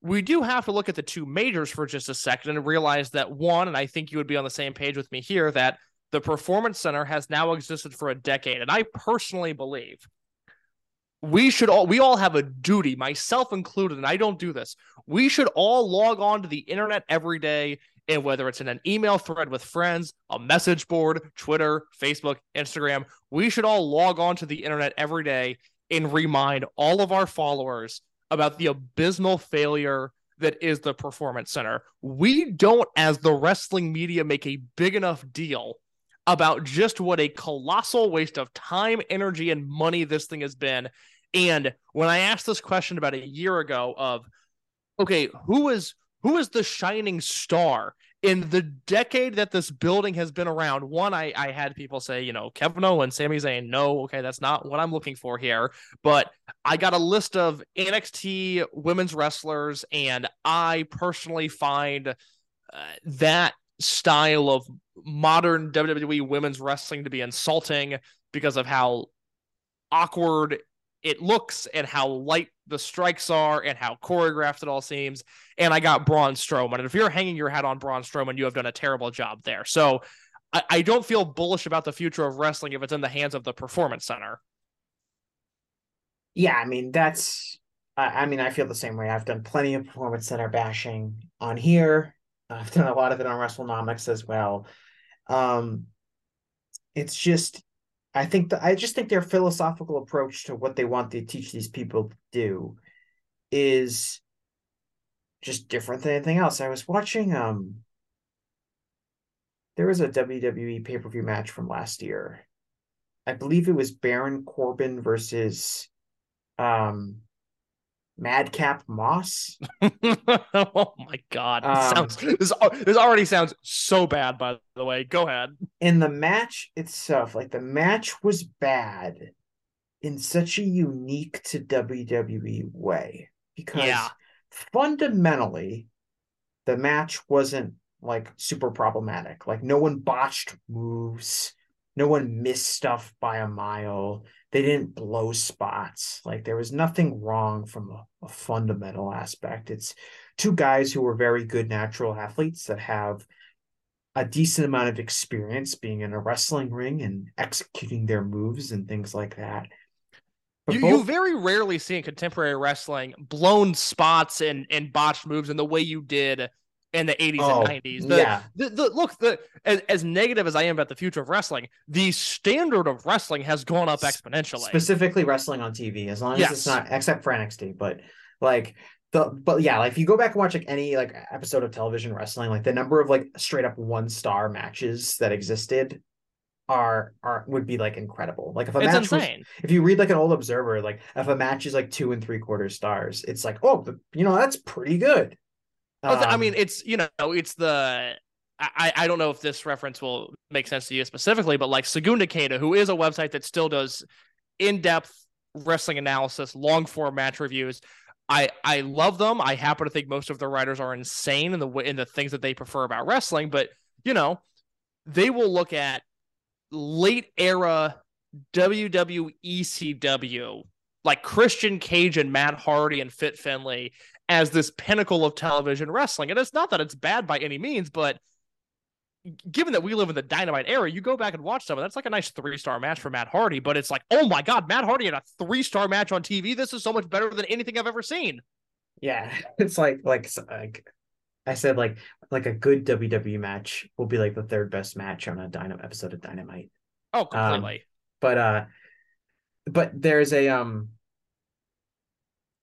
We do have to look at the two majors for just a second and realize that one, and I think you would be on the same page with me here, that the Performance Center has now existed for a decade, and I personally believe we should all we all have a duty myself included and i don't do this. We should all log on to the internet every day and whether it's in an email thread with friends a message board twitter facebook instagram we should all log on to the internet every day and remind all of our followers about the abysmal failure that is the performance center. We don't as the wrestling media make a big enough deal about just what a colossal waste of time, energy, and money this thing has been. And when I asked this question about a year ago of, okay, who is who is the shining star in the decade that this building has been around? One, I, I had people say, you know, Kevin Owens, Sami Zayn. No, okay, that's not what I'm looking for here. But I got a list of NXT women's wrestlers, and I personally find uh, that style of modern WWE women's wrestling to be insulting because of how awkward it looks and how light the strikes are and how choreographed it all seems. And I got Braun Strowman. And if you're hanging your hat on Braun Strowman, you have done a terrible job there. So I, I don't feel bullish about the future of wrestling if it's in the hands of the Performance Center. Yeah, I mean, that's, I, I mean, I feel the same way. I've done plenty of Performance Center bashing on here. I've done a lot of it on WrestleNomics as well. Um, it's just, I think that I just think their philosophical approach to what they want to teach these people to do is just different than anything else. I was watching um there was a WWE pay-per-view match from last year. I believe it was Baron Corbin versus um Madcap Moss. oh my god! Um, sounds, this, this already sounds so bad. By the way, go ahead. In the match itself, like the match was bad in such a unique to WWE way because yeah. fundamentally, the match wasn't like super problematic. Like no one botched moves, no one missed stuff by a mile they didn't blow spots. Like there was nothing wrong from a, a fundamental aspect. It's two guys who were very good natural athletes that have a decent amount of experience being in a wrestling ring and executing their moves and things like that. You, both... you very rarely see in contemporary wrestling blown spots and, and botched moves in the way you did in the 80s oh, and 90s. The, yeah. The, the, look, the as, as negative as I am about the future of wrestling, the standard of wrestling has gone up exponentially. Specifically wrestling on TV, as long yes. as it's not except for NXT, but like the but yeah, like if you go back and watch like any like episode of television wrestling, like the number of like straight up one star matches that existed are are would be like incredible. Like if a it's match insane. Was, if you read like an old observer, like if a match is like two and three quarter stars, it's like, oh, you know, that's pretty good. Um, I mean, it's you know, it's the I, I don't know if this reference will make sense to you specifically, but like Segunda Caída, who is a website that still does in-depth wrestling analysis, long form match reviews. I I love them. I happen to think most of their writers are insane in the in the things that they prefer about wrestling, but you know, they will look at late era WWE WWECW like Christian Cage and Matt Hardy and Fit Finlay as this pinnacle of television wrestling. And it's not that it's bad by any means, but given that we live in the dynamite era, you go back and watch some, and that's like a nice three star match for Matt Hardy. But it's like, oh my god, Matt Hardy had a three star match on TV. This is so much better than anything I've ever seen. Yeah, it's like like like I said, like like a good WWE match will be like the third best match on a Dynamite episode of Dynamite. Oh, completely. Um, but uh, but there's a um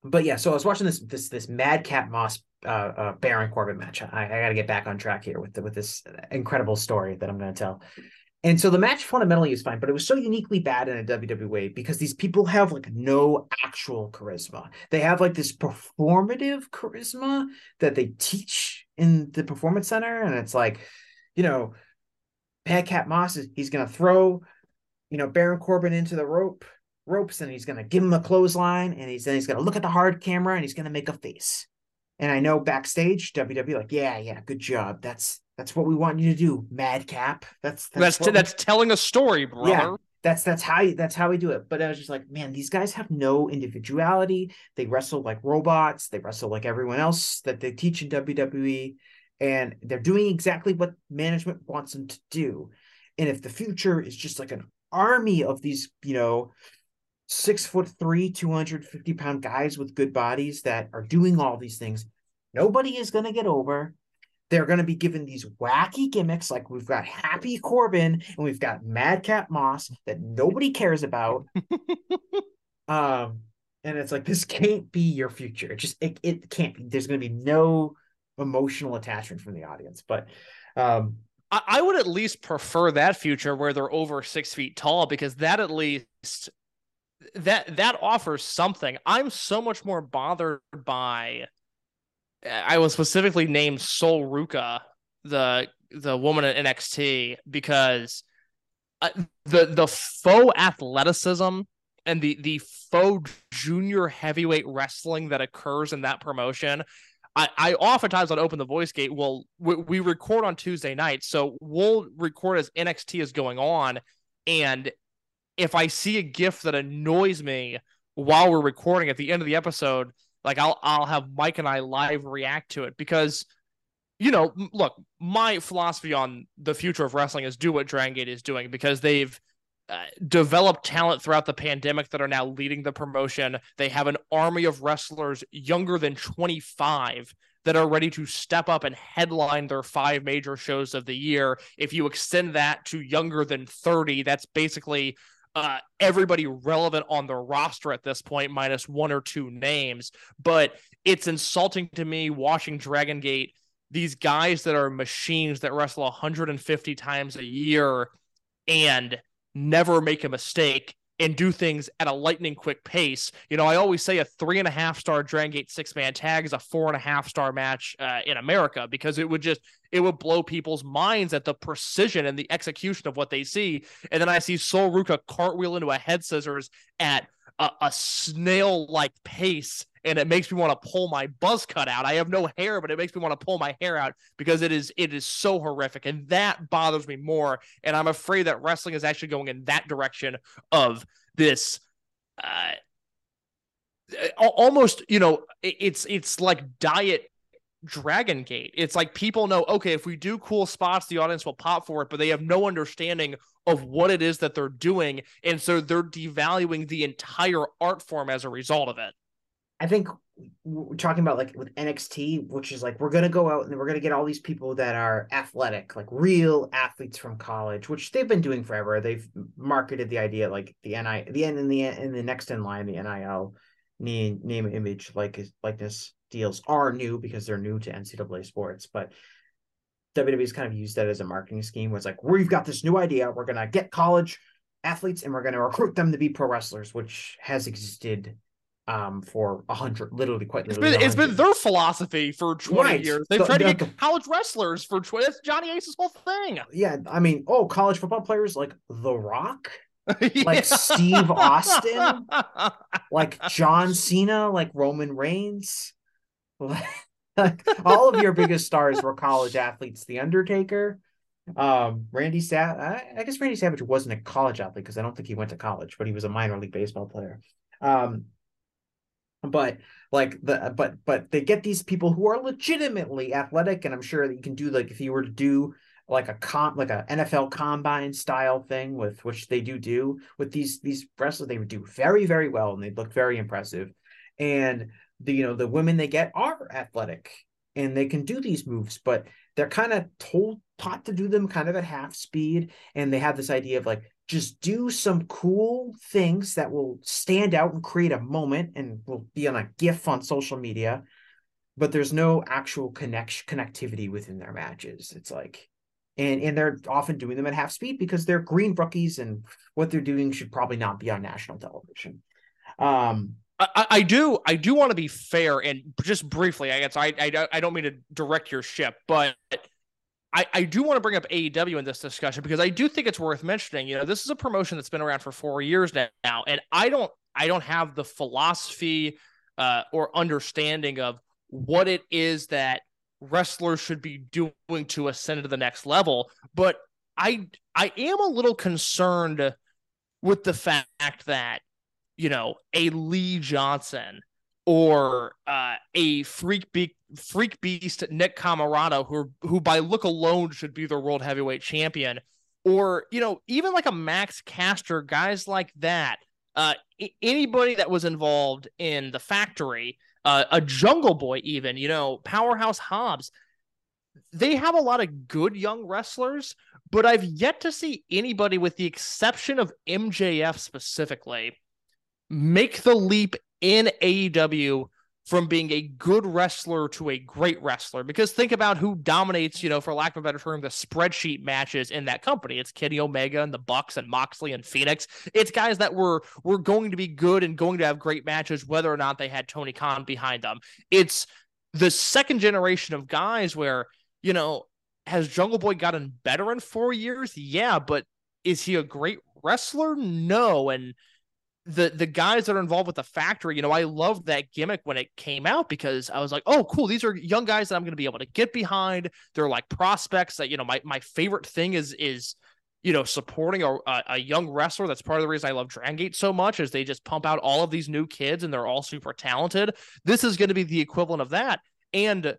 but yeah, so I was watching this this this Madcap Moss uh, uh, Baron Corbin match. I, I got to get back on track here with the, with this incredible story that I'm going to tell. And so the match fundamentally is fine, but it was so uniquely bad in a WWE because these people have like no actual charisma. They have like this performative charisma that they teach in the performance center, and it's like, you know, Madcap Moss is he's gonna throw, you know, Baron Corbin into the rope ropes, and he's gonna give him a clothesline, and he's then he's gonna look at the hard camera and he's gonna make a face. And I know backstage, WWE like, yeah, yeah, good job. That's that's what we want you to do, Madcap. That's that's that's, that's telling a story, brother. Yeah, that's that's how you, that's how we do it. But I was just like, man, these guys have no individuality. They wrestle like robots. They wrestle like everyone else that they teach in WWE, and they're doing exactly what management wants them to do. And if the future is just like an army of these, you know, six foot three, 250 pound guys with good bodies that are doing all these things, nobody is going to get over they're going to be given these wacky gimmicks like we've got Happy Corbin and we've got Madcap Moss that nobody cares about. um, and it's like this can't be your future. It just it, it can't be. There's going to be no emotional attachment from the audience. But um, I, I would at least prefer that future where they're over six feet tall because that at least that that offers something. I'm so much more bothered by I was specifically named Sol Ruca, the the woman at NXT, because uh, the the faux athleticism and the the faux junior heavyweight wrestling that occurs in that promotion. I, I oftentimes on Open the Voice Gate will we, we record on Tuesday night, so we'll record as NXT is going on, and if I see a GIF that annoys me while we're recording at the end of the episode, like I'll I'll have Mike and I live react to it because you know, look, my philosophy on the future of wrestling is do what Dragon Gate is doing because they've uh, developed talent throughout the pandemic that are now leading the promotion. They have an army of wrestlers younger than 25 that are ready to step up and headline their five major shows of the year. If you extend that to younger than 30, that's basically uh, everybody relevant on the roster at this point, minus one or two names. But it's insulting to me watching Dragon Gate, these guys that are machines that wrestle 150 times a year and never make a mistake and do things at a lightning quick pace. You know, I always say a three and a half star Dragon Gate six man tag is a four and a half star match uh, in America because it would just it would blow people's minds at the precision and the execution of what they see. And then I see Sol Ruca cartwheel into a head scissors at a, a snail like pace and it makes me want to pull my buzz cut out. I have no hair, but it makes me want to pull my hair out because it is it is so horrific, and that bothers me more. And I'm afraid that wrestling is actually going in that direction of this. Uh, almost you know it's it's like diet Dragon Gate. It's like people know, okay, if we do cool spots, the audience will pop for it, but they have no understanding of what it is that they're doing. And so they're devaluing the entire art form as a result of it. I think we're talking about like with NXT, which is like we're gonna go out and we're gonna get all these people that are athletic, like real athletes from college, which they've been doing forever. They've marketed the idea like the NI, the end in the in the next in line, the NIL name name image like likeness deals are new because they're new to NCAA sports, but WWE's kind of used that as a marketing scheme. Was like we've got this new idea, we're gonna get college athletes and we're gonna recruit them to be pro wrestlers, which has existed um for a hundred literally quite literally it's been it's been their philosophy for 20 right. years. They've the, tried to the, get college wrestlers for 20 that's johnny ace's whole thing. Yeah i mean oh college football players like the rock? Yeah. like steve austin? Like john cena? Like roman reigns all of your biggest stars were college athletes the undertaker um randy Savage. I, I guess randy savage wasn't a college athlete because i don't think he went to college but he was a minor league baseball player um but like the but but they get these people who are legitimately athletic and i'm sure that you can do like if you were to do like a comp like a nfl combine style thing with which they do do with these these wrestlers they would do very very well and they look very impressive and the you know the women they get are athletic and they can do these moves but they're kind of told taught to do them kind of at half speed and they have this idea of like just do some cool things that will stand out and create a moment and will be on a gif on social media but there's no actual connection connectivity within their matches. It's like and and they're often doing them at half speed because they're green rookies and what they're doing should probably not be on national television. Um I, I do I do want to be fair and just briefly I guess I, I I don't mean to direct your ship but I, I do want to bring up AEW in this discussion because I do think it's worth mentioning. You know, this is a promotion that's been around for four years now, and I don't I don't have the philosophy uh, or understanding of what it is that wrestlers should be doing to ascend to the next level. But I I am a little concerned with the fact that you know a Lee Johnson or uh, a freak be- freak beast Nick Comoroto, who who by look alone should be the world heavyweight champion, or you know even like a Max Caster, guys like that. Uh, anybody that was involved in the factory, uh, a Jungle Boy, even you know Powerhouse Hobbs, they have a lot of good young wrestlers, but I've yet to see anybody, with the exception of MJF specifically, make the leap in AEW from being a good wrestler to a great wrestler. Because think about who dominates, you know, for lack of a better term, the spreadsheet matches in that company. It's Kenny Omega and the Bucks and Moxley and Phoenix. It's guys that were were going to be good and going to have great matches, whether or not they had Tony Khan behind them. It's the second generation of guys where, you know, has Jungle Boy gotten better in four years? Yeah, but is he a great wrestler? No. And the the guys that are involved with the factory, you know, I loved that gimmick when it came out because I was like, oh, cool, these are young guys that I'm going to be able to get behind. They're like prospects that you know. My my favorite thing is is you know supporting a, a young wrestler. That's part of the reason I love Dragon Gate so much is they just pump out all of these new kids and they're all super talented. This is going to be the equivalent of that, and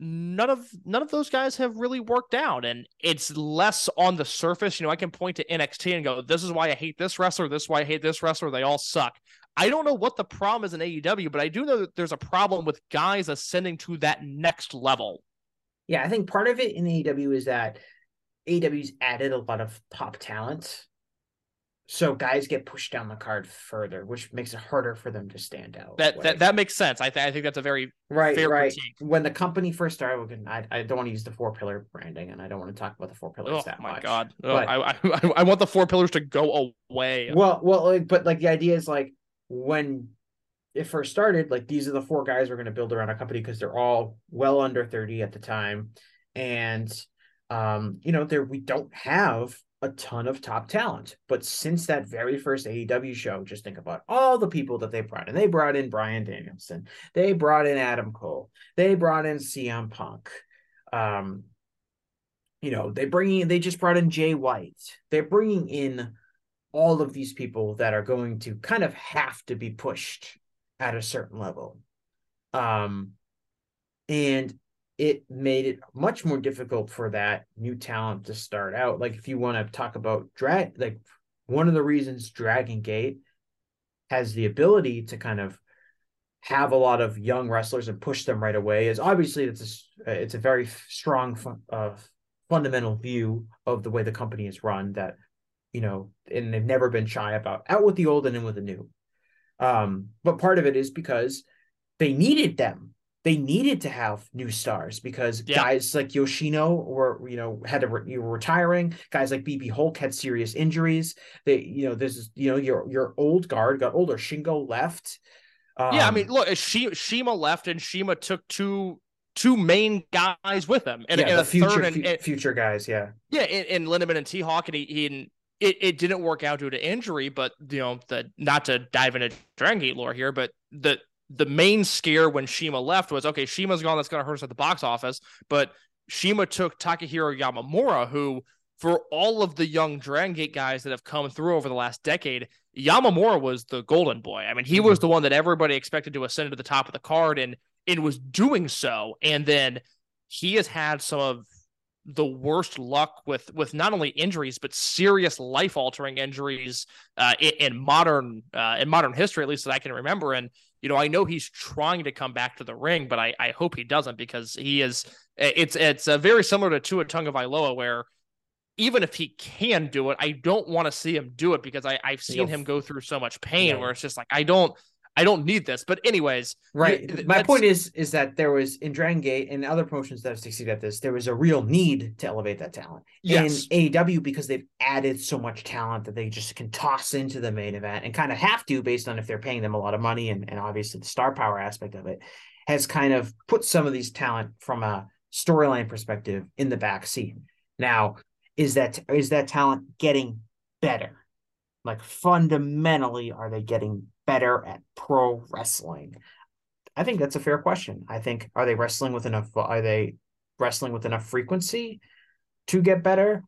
none of none of those guys have really worked out and it's less on the surface. You know i can point to nxt and go this is why i hate this wrestler this is why i hate this wrestler they all suck. I don't know what the problem is in aew but i do know that there's a problem with guys ascending to that next level. Yeah i think part of it in aew is that aew's added a lot of top talent so guys get pushed down the card further, which makes it harder for them to stand out. That like, that, that makes sense. I, th- I think that's a very right fair right. Critique. When the company first started, I, I don't want to use the four pillar branding, and I don't want to talk about the four pillars oh, that my much. god! Oh, but, I, I I want the four pillars to go away. Well, well, like, but like the idea is like when it first started, like these are the four guys we're going to build around a company because they're all well under thirty at the time, and um, you know, there we don't have a ton of top talent. But since that very first AEW show, just think about all the people that they brought in. They brought in Bryan Danielson. They brought in Adam Cole. They brought in CM Punk. Um, you know, they bringing they just brought in Jay White. They're bringing in all of these people that are going to kind of have to be pushed at a certain level. Um, and it made it much more difficult for that new talent to start out. Like if you want to talk about drag, like one of the reasons Dragon Gate has the ability to kind of have a lot of young wrestlers and push them right away is obviously it's a, it's a very strong uh, fundamental view of the way the company is run that you know and they've never been shy about out with the old and in with the new um but part of it is because they needed them they needed to have new stars because yeah. guys like Yoshino were, you know, had to re- you were retiring. Guys like BB Hulk had serious injuries. They, you know, this is, you know, your your old guard got older. Shingo left. Um, yeah, I mean, look, she CIMA left, and CIMA took two two main guys with him, and, yeah, and a future and, and, future guys, yeah, yeah, and, and Lindaman and T-Hawk, and he, he it, it didn't work out due to injury, but you know, the not to dive into Dragon Gate lore here, but the the main scare when CIMA left was okay, CIMA's gone, that's going to hurt us at the box office. But Shima took Takehiro Yamamura, who, for all of the young Dragon Gate guys that have come through over the last decade, Yamamura was the golden boy. I mean, he mm-hmm. was the one that everybody expected to ascend to the top of the card and, and was doing so. And then he has had some of the worst luck with with not only injuries but serious life altering injuries uh, in, in modern uh, in modern history, at least that I can remember. And you know, I know he's trying to come back to the ring, but I, I hope he doesn't because he is. It's it's uh, very similar to Tua Tagovailoa, where even if he can do it, I don't want to see him do it because I I've seen him go through so much pain yeah. where it's just like I don't I don't need this. But anyways, Right. th- My point is is that there was in Dragon Gate and other promotions that have succeeded at this, there was a real need to elevate that talent. Yes. In AEW, because they've added so much talent that they just can toss into the main event and kind of have to based on if they're paying them a lot of money and, and obviously the star power aspect of it has kind of put some of these talent from a storyline perspective in the back seat. Now, is that is that talent getting better? Like fundamentally, are they getting better at pro wrestling? I think that's a fair question. I think are they wrestling with enough are they wrestling with enough frequency to get better?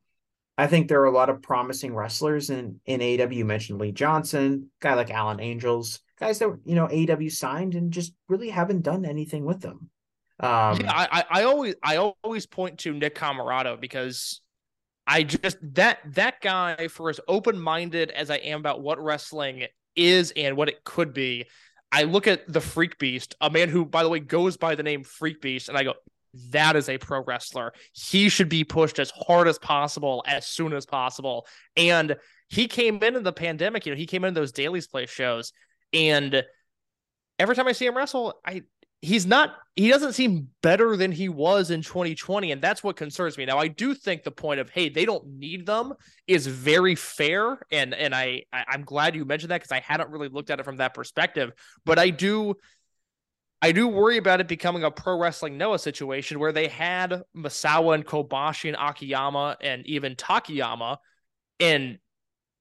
I think there are a lot of promising wrestlers in in AW. You mentioned Lee Johnson, guy like Alan Angels, guys that you know AW signed and just really haven't done anything with them. Um, yeah, I, I I always I always point to Nick Comoroto because I just that that guy for as open minded as I am about what wrestling is and what it could be, I look at the Freak Beast, a man who by the way goes by the name Freak Beast, and I go, that is a pro wrestler. He should be pushed as hard as possible as soon as possible. And he came in in the pandemic, you know, he came in those dailies play shows, and every time I see him wrestle, I he's not he doesn't seem better than he was in 2020 and that's what concerns me now i do think the point of hey they don't need them is very fair and and i, i'm glad you mentioned that because i hadn't really looked at it from that perspective but i do I do worry about it becoming a pro wrestling Noah situation where they had Misawa and Kobashi and Akiyama and even Takayama, and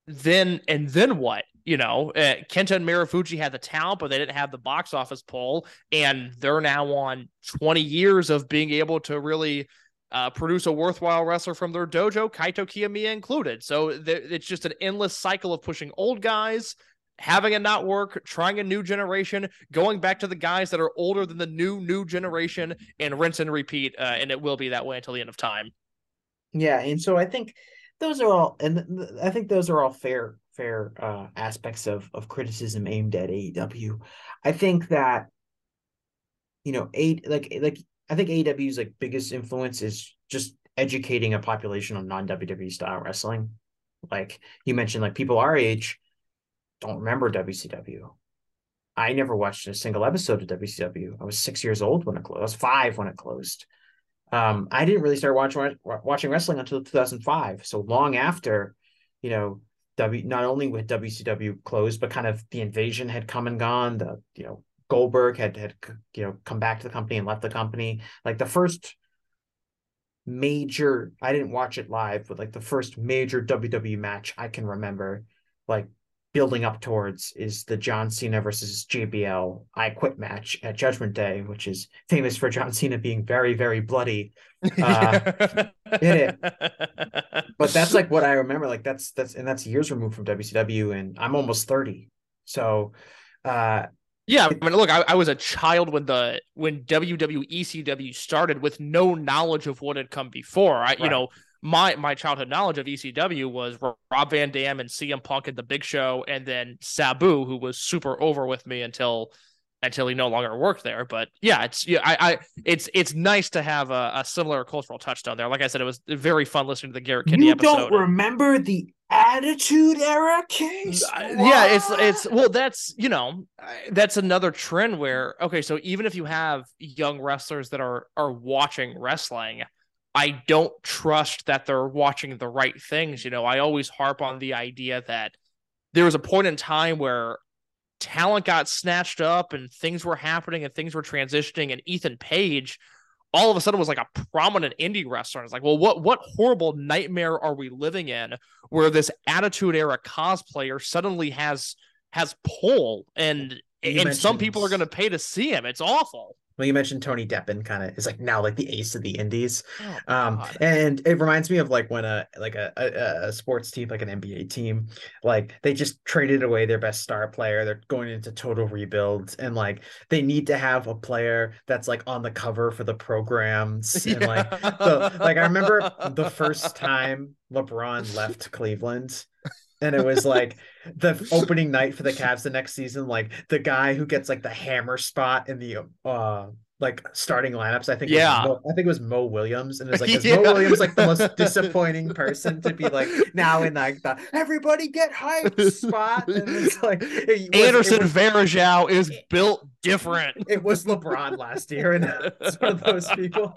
then and then what? You know, uh, Kenta and Marufuji had the talent, but they didn't have the box office pull, and they're now on 20 years of being able to really uh, produce a worthwhile wrestler from their dojo, Kaito Kiyomiya included. So th- it's just an endless cycle of pushing old guys, having it not work, trying a new generation, going back to the guys that are older than the new new generation, and rinse and repeat. Uh, and it will be that way until the end of time. Yeah, and so I think those are all, and I think those are all fair fair uh, aspects of of criticism aimed at AEW. I think that you know, a like like I think AEW's like biggest influence is just educating a population on non WWE style wrestling. Like you mentioned, like people our age don't remember WCW. I never watched a single episode of WCW. I was six years old when it closed. I was five when it closed. Um, I didn't really start watching watching wrestling until 2005. So long after, you know, W not only with WCW closed, but kind of the invasion had come and gone. The you know Goldberg had had you know come back to the company and left the company. Like the first major, I didn't watch it live, but like the first major WWE match I can remember, like building up towards is the John Cena versus JBL I Quit match at Judgment Day, which is famous for John Cena being very, very bloody. Uh, hit But that's like what I remember. Like that's that's and that's years removed from WCW, and I'm almost 30. So uh Yeah, I mean, look, I, I was a child when the when WWE ECW started with no knowledge of what had come before. I, you know, my my childhood knowledge of ECW was Rob Van Dam and CM Punk at the Big Show, and then Sabu, who was super over with me until until he no longer worked there. But yeah, it's yeah, I, I it's it's nice to have a, a similar cultural touchstone there. Like I said, it was very fun listening to the Garrett Kinney you episode. don't remember the Attitude Era case? Uh, yeah it's it's well that's you know that's another trend where okay so even if you have young wrestlers that are are watching wrestling i don't trust that they're watching the right things you know i always harp on the idea that there was a point in time where talent got snatched up and things were happening and things were transitioning and ethan page all of a sudden was like a prominent indie wrestler. It's like, well, what what horrible nightmare are we living in where this attitude era cosplayer suddenly has has pull and You and some people are going to pay to see him. It's awful. Well, you mentioned Tony Deppen kind of is like now like the ace of the indies. Oh, Um, and it reminds me of like when a like a, a a sports team like an NBA team like they just traded away their best star player. They're going into total rebuilds, and like they need to have a player that's like on the cover for the programs. And like so, like I remember the first time LeBron left Cleveland. And it was like the opening night for the Cavs the next season, like the guy who gets like the hammer spot in the uh like starting lineups. I think. Yeah. was Mo, I think it was Mo Williams, and it's like is Yeah. Mo Williams like the most disappointing person to be like now in like the everybody get hyped spot, and it's like it was- Anderson It was, Varejao is built different. it was LeBron last year, and it's one of those people.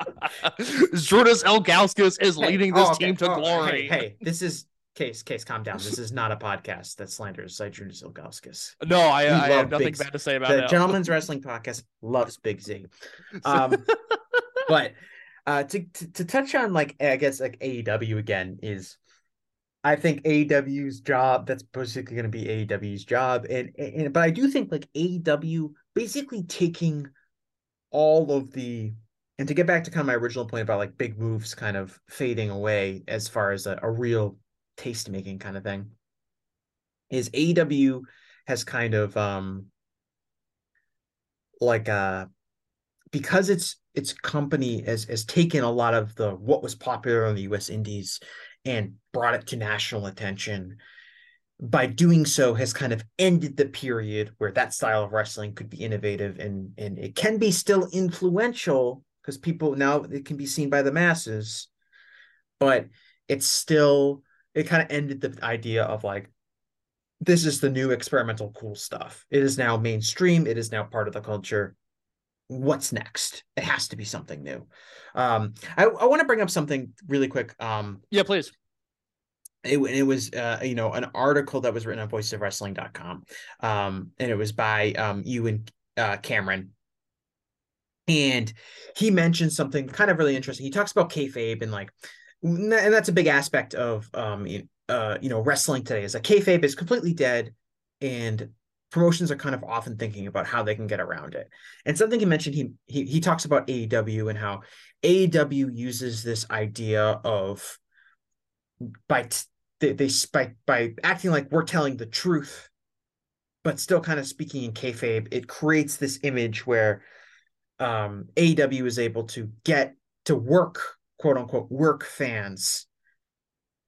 Jordas Elgauskas is Hey, leading this oh, okay. team to Oh, glory. Hey, hey, this is case case. Calm down. This is not a podcast that slanders Zydrunas Ilgauskas. No, I, I have nothing big- bad to say about The him. Gentleman's Wrestling Podcast loves Big Z. Um, but uh, to, to to touch on like I guess like AEW again is. I think AEW's job that's basically going to be AEW's job and, and but I do think like AEW basically taking all of the and to get back to kind of my original point about like big moves kind of fading away as far as a, a real taste making kind of thing is AEW has kind of um like uh because it's its company has has taken a lot of the what was popular on the US Indies and brought it to national attention by doing so has kind of ended the period where that style of wrestling could be innovative and and it can be still influential because people now it can be seen by the masses but it's still it kind of ended the idea of like this is the new experimental cool stuff. It is now mainstream. It is now part of the culture. What's next? It has to be something new. Um i, I want to bring up something really quick um yeah, please. it, it was uh, you know an article that was written on voiceofwrestling.com um and it was by um you and uh cameron. And he mentioned something kind of really interesting. He talks about kayfabe and like and that's a big aspect of um uh you know wrestling today is that kayfabe is completely dead and promotions are kind of often thinking about how they can get around it. And something he mentioned he he, he talks about AEW and how AEW uses this idea of by t- they, they by by acting like we're telling the truth, but still kind of speaking in kayfabe, it creates this image where um AEW is able to get to work, quote unquote, work fans,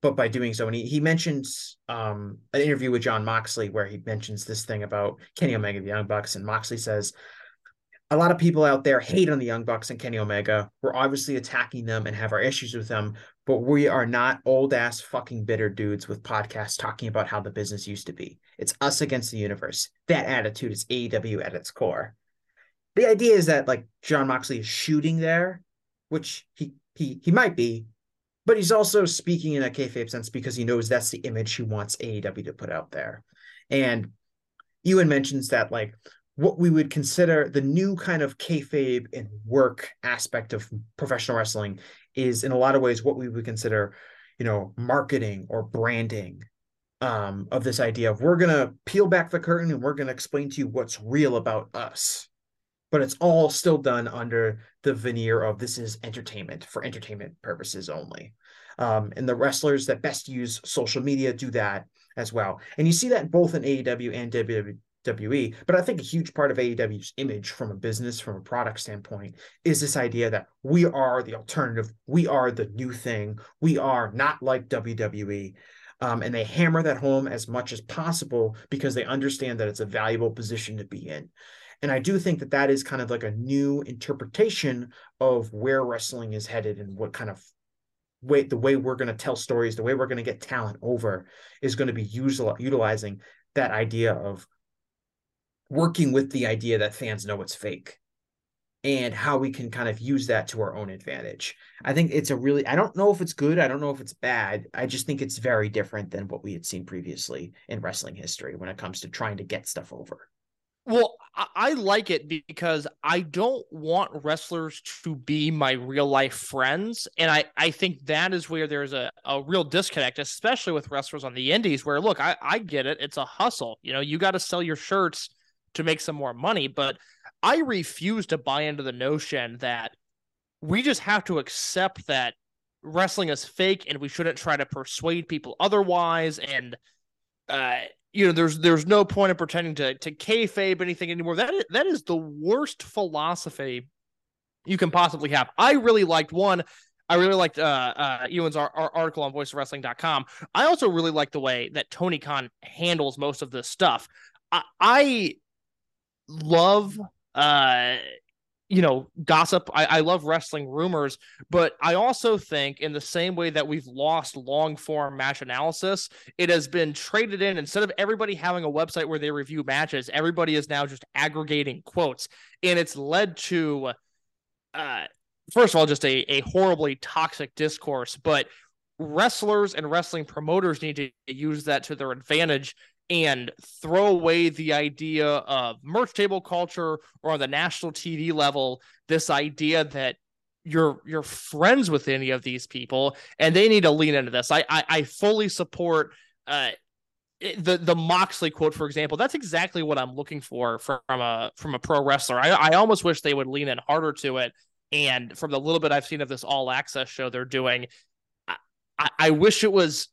but by doing so, and he, he mentions um an interview with Jon Moxley where he mentions this thing about Kenny Omega, the Young Bucks, and Moxley says a lot of people out there hate on the Young Bucks and Kenny Omega. We're obviously attacking them and have our issues with them, but we are not old ass fucking bitter dudes with podcasts talking about how the business used to be. It's us against the universe. That attitude is AEW at its core. The idea is that like Jon Moxley is shooting there, which he he he might be, but he's also speaking in a kayfabe sense because he knows that's the image he wants AEW to put out there. And Ewan mentions that like what we would consider the new kind of kayfabe and work aspect of professional wrestling is in a lot of ways what we would consider, you know, marketing or branding um, of this idea of we're gonna peel back the curtain and we're gonna explain to you what's real about us. But it's all still done under the veneer of this is entertainment for entertainment purposes only. Um, and the wrestlers that best use social media do that as well. And you see that both in AEW and WWE. But I think a huge part of AEW's image from a business, from a product standpoint, is this idea that we are the alternative. We are the new thing. We are not like WWE. Um, and they hammer that home as much as possible because they understand that it's a valuable position to be in. And I do think that that is kind of like a new interpretation of where wrestling is headed and what kind of way the way we're going to tell stories, the way we're going to get talent over is going to be usual, utilizing that idea of working with the idea that fans know it's fake and how we can kind of use that to our own advantage. I think it's a really I don't know if it's good, I don't know if it's bad. I just think it's very different than what we had seen previously in wrestling history when it comes to trying to get stuff over. Well, I, I like it because I don't want wrestlers to be my real life friends. And I, I think that is where there's a, a real disconnect, especially with wrestlers on the indies, where look, I, I get it. It's a hustle. You know, you got to sell your shirts to make some more money. But I refuse to buy into the notion that we just have to accept that wrestling is fake and we shouldn't try to persuade people otherwise. And, uh, you know, there's there's no point in pretending to to kayfabe anything anymore. That is, that is the worst philosophy you can possibly have. I really liked one. I really liked uh, uh, Ewan's our, our article on voiceofwrestling.com. I also really like the way that Tony Khan handles most of this stuff. I, I love uh you know, gossip. I, I love wrestling rumors, but I also think, in the same way that we've lost long form match analysis, it has been traded in. Instead of everybody having a website where they review matches, everybody is now just aggregating quotes. And it's led to, uh, first of all, just a, a horribly toxic discourse, but wrestlers and wrestling promoters need to use that to their advantage and throw away the idea of merch table culture or on the national TV level, this idea that you're you're friends with any of these people and they need to lean into this. I I, I fully support uh the the Moxley quote, for example, that's exactly what I'm looking for from a from a pro wrestler. I, I almost wish they would lean in harder to it. And from the little bit I've seen of this all access show they're doing, I, I wish it was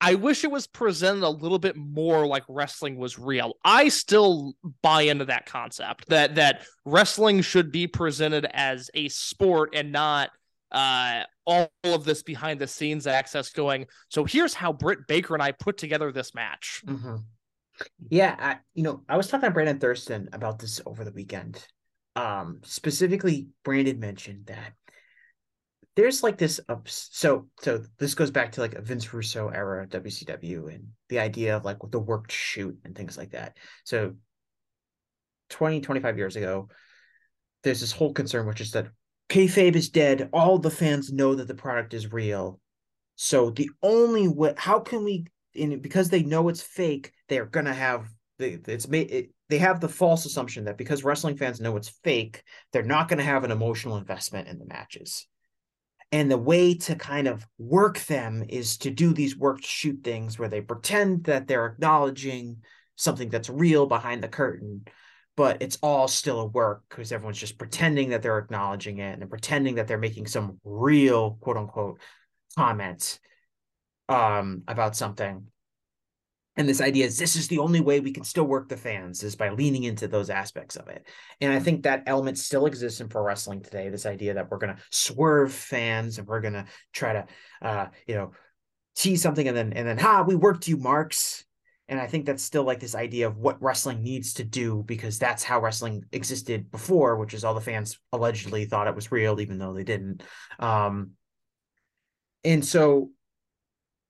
I wish it was presented a little bit more like wrestling was real. I still buy into that concept that that wrestling should be presented as a sport and not uh, all of this behind the scenes access going. So here's how Britt Baker and I put together this match. Mm-hmm. Yeah, I, you know, I was talking to Brandon Thurston about this over the weekend. Um, specifically, Brandon mentioned that there's like this so so this goes back to like a Vince Russo era WCW and the idea of like the worked shoot and things like that. So 20, 25 years ago, there's this whole concern which is that kayfabe is dead. All the fans know that the product is real. So the only way how can we because they know it's fake, they're gonna have the it's made it, they have the false assumption that because wrestling fans know it's fake, they're not going to have an emotional investment in the matches. And the way to kind of work them is to do these work shoot things where they pretend that they're acknowledging something that's real behind the curtain, but it's all still a work because everyone's just pretending that they're acknowledging it and pretending that they're making some real quote unquote comment um, about something and this idea is this is the only way we can still work the fans is by leaning into those aspects of it. And i think that element still exists in pro wrestling today this idea that we're going to swerve fans and we're going to try to uh you know tease something and then and then ha we worked you marks. And i think that's still like this idea of what wrestling needs to do because that's how wrestling existed before which is all the fans allegedly thought it was real even though they didn't. Um and so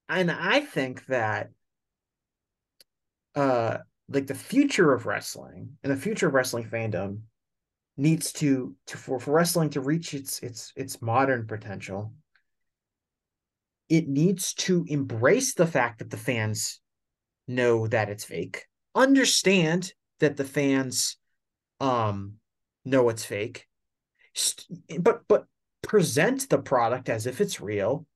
and i think that uh like the future of wrestling and the future of wrestling fandom needs to to for, for wrestling to reach its its its modern potential it needs to embrace the fact that the fans know that it's fake understand that the fans um know it's fake but but present the product as if it's real.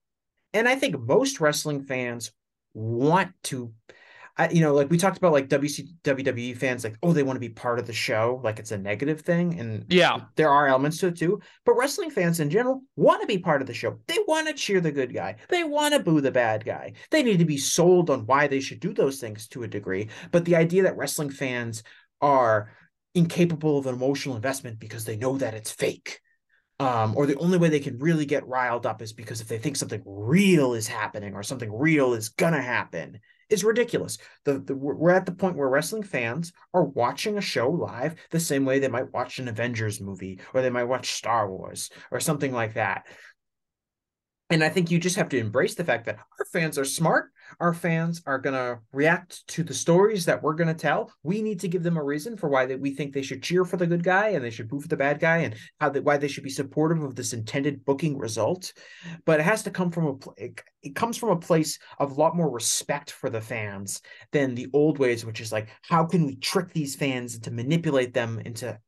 And i think most wrestling fans want to I, you know, like we talked about like WC, WWE fans, like, oh, they want to be part of the show, like it's a negative thing. And yeah, there are elements to it too. But wrestling fans in general want to be part of the show. They want to cheer the good guy. They want to boo the bad guy. They need to be sold on why they should do those things to a degree. But the idea that wrestling fans are incapable of an emotional investment because they know that it's fake. Um, or the only way they can really get riled up is because if they think something real is happening or something real is gonna happen, is ridiculous. The, the, we're at the point where wrestling fans are watching a show live the same way they might watch an Avengers movie or they might watch Star Wars or something like that. And I think you just have to embrace the fact that our fans are smart. Our fans are going to react to the stories that we're going to tell. We need to give them a reason for why they, we think they should cheer for the good guy and they should boo for the bad guy and how they, why they should be supportive of this intended booking result. But it has to come from a it, it comes from a place of a lot more respect for the fans than the old ways, which is like how can we trick these fans to manipulate them into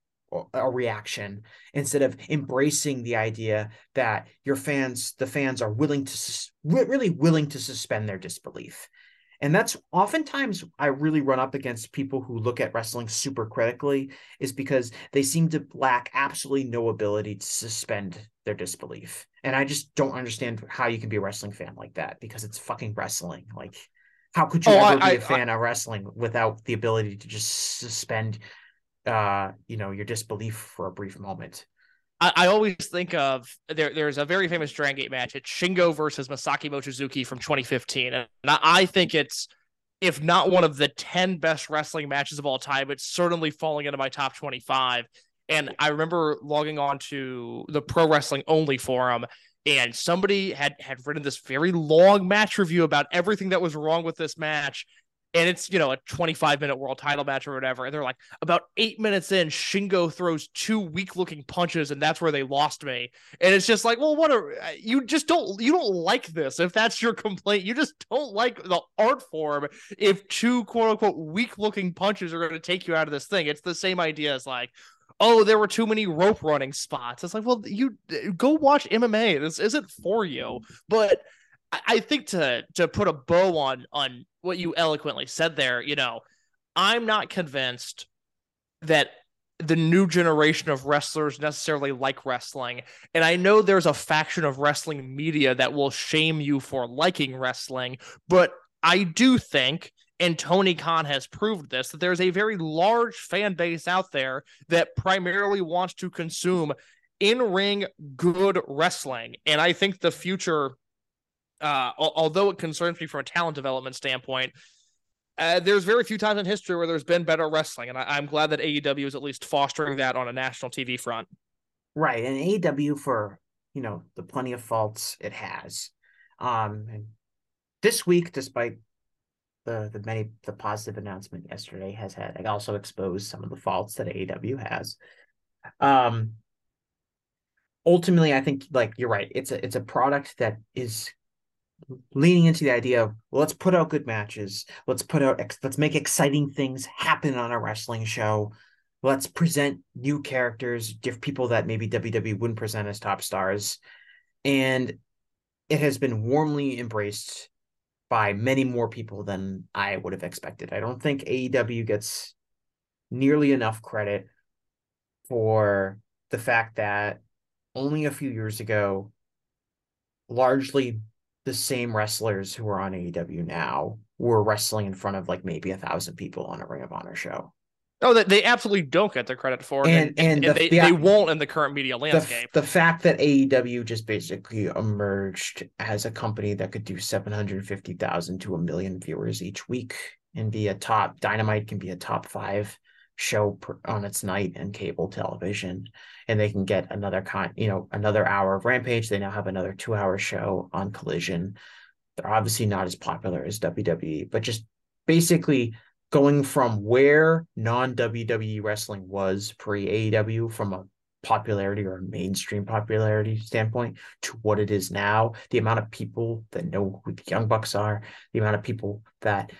a reaction instead of embracing the idea that your fans the fans are willing to really willing to suspend their disbelief. And that's oftentimes i really run up against people who look at wrestling super critically is because they seem to lack absolutely no ability to suspend their disbelief. And i just don't understand how you can be a wrestling fan like that because it's fucking wrestling. Like how could you oh, ever I, be a fan I, of wrestling without the ability to just suspend uh, you know, your disbelief for a brief moment. I, I, always think of there. There's a very famous Dragon Gate match. It's Shingo versus Masaki Mochizuki from 2015, and I, I think it's if not one of the 10 best wrestling matches of all time, it's certainly falling into my top 25. And I remember logging on to the pro wrestling only forum and somebody had had written this very long match review about everything that was wrong with this match and it's you know a 25 minute world title match or whatever and they're like about eight minutes in shingo throws two weak looking punches and that's where they lost me and it's just like well what are uh, you just don't you don't like this if that's your complaint you just don't like the art form if two quote unquote weak looking punches are going to take you out of this thing it's the same idea as like oh, there were too many rope running spots. It's like, well, you uh, go watch MMA. This isn't for you. But I think to to put a bow on on what you eloquently said there, you know, I'm not convinced that the new generation of wrestlers necessarily like wrestling. And I know there's a faction of wrestling media that will shame you for liking wrestling, but I do think and Tony Khan has proved this that there's a very large fan base out there that primarily wants to consume in ring good wrestling. And I think the future, uh, although it concerns me from a talent development standpoint, uh, there's very few times in history where there's been better wrestling. And I- am glad that AEW is at least fostering that on a national TV front. Right. And AEW, for, you know, the plenty of faults it has. Um, and this week, despite the the many the positive announcement yesterday has had I also exposed some of the faults that AEW has. Um ultimately I think like you're right. It's a it's a product that is leaning into the idea of well, let's put out good matches. Let's put out let's make exciting things happen on a wrestling show. Let's present new characters, different people that maybe WWE wouldn't present as top stars. And it has been warmly embraced by many more people than I would have expected. I don't think AEW gets nearly enough credit for the fact that only a few years ago, largely the same wrestlers who are on AEW now were wrestling in front of like maybe a thousand people on a Ring of Honor show. Oh, they, they absolutely don't get the credit for it, and, and, and, and the, they, the, they won't in the current media landscape. The, the, fact that AEW just basically emerged as a company that could do seven hundred fifty thousand to a million viewers each week and be a top Dynamite can be a top five show per, on its night and cable television, and they can get another con, you know, another hour of Rampage. They now have another two hour show on Collision. They're obviously not as popular as WWE, but just basically going from where non WWE wrestling was pre AEW from a popularity or a mainstream popularity standpoint to what it is now, the amount of people that know who the Young Bucks are, the amount of people that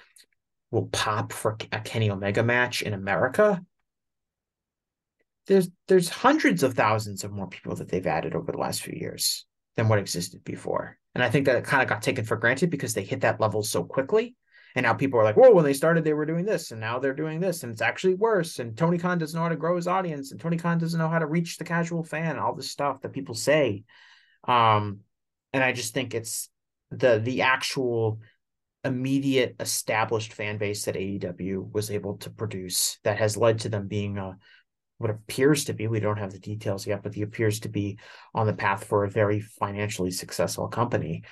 will pop for a Kenny Omega match in America. There's there's hundreds of thousands of more people that they've added over the last few years than what existed before. And I think that it kind of got taken for granted because they hit that level so quickly and now people are like, whoa, when they started, they were doing this, and now they're doing this, and it's actually worse. And Tony Khan doesn't know how to grow his audience, and Tony Khan doesn't know how to reach the casual fan, all this stuff that people say. Um, and I just think it's the the actual immediate established fan base that AEW was able to produce that has led to them being a what appears to be we don't have the details yet but the appears to be on the path for a very financially successful company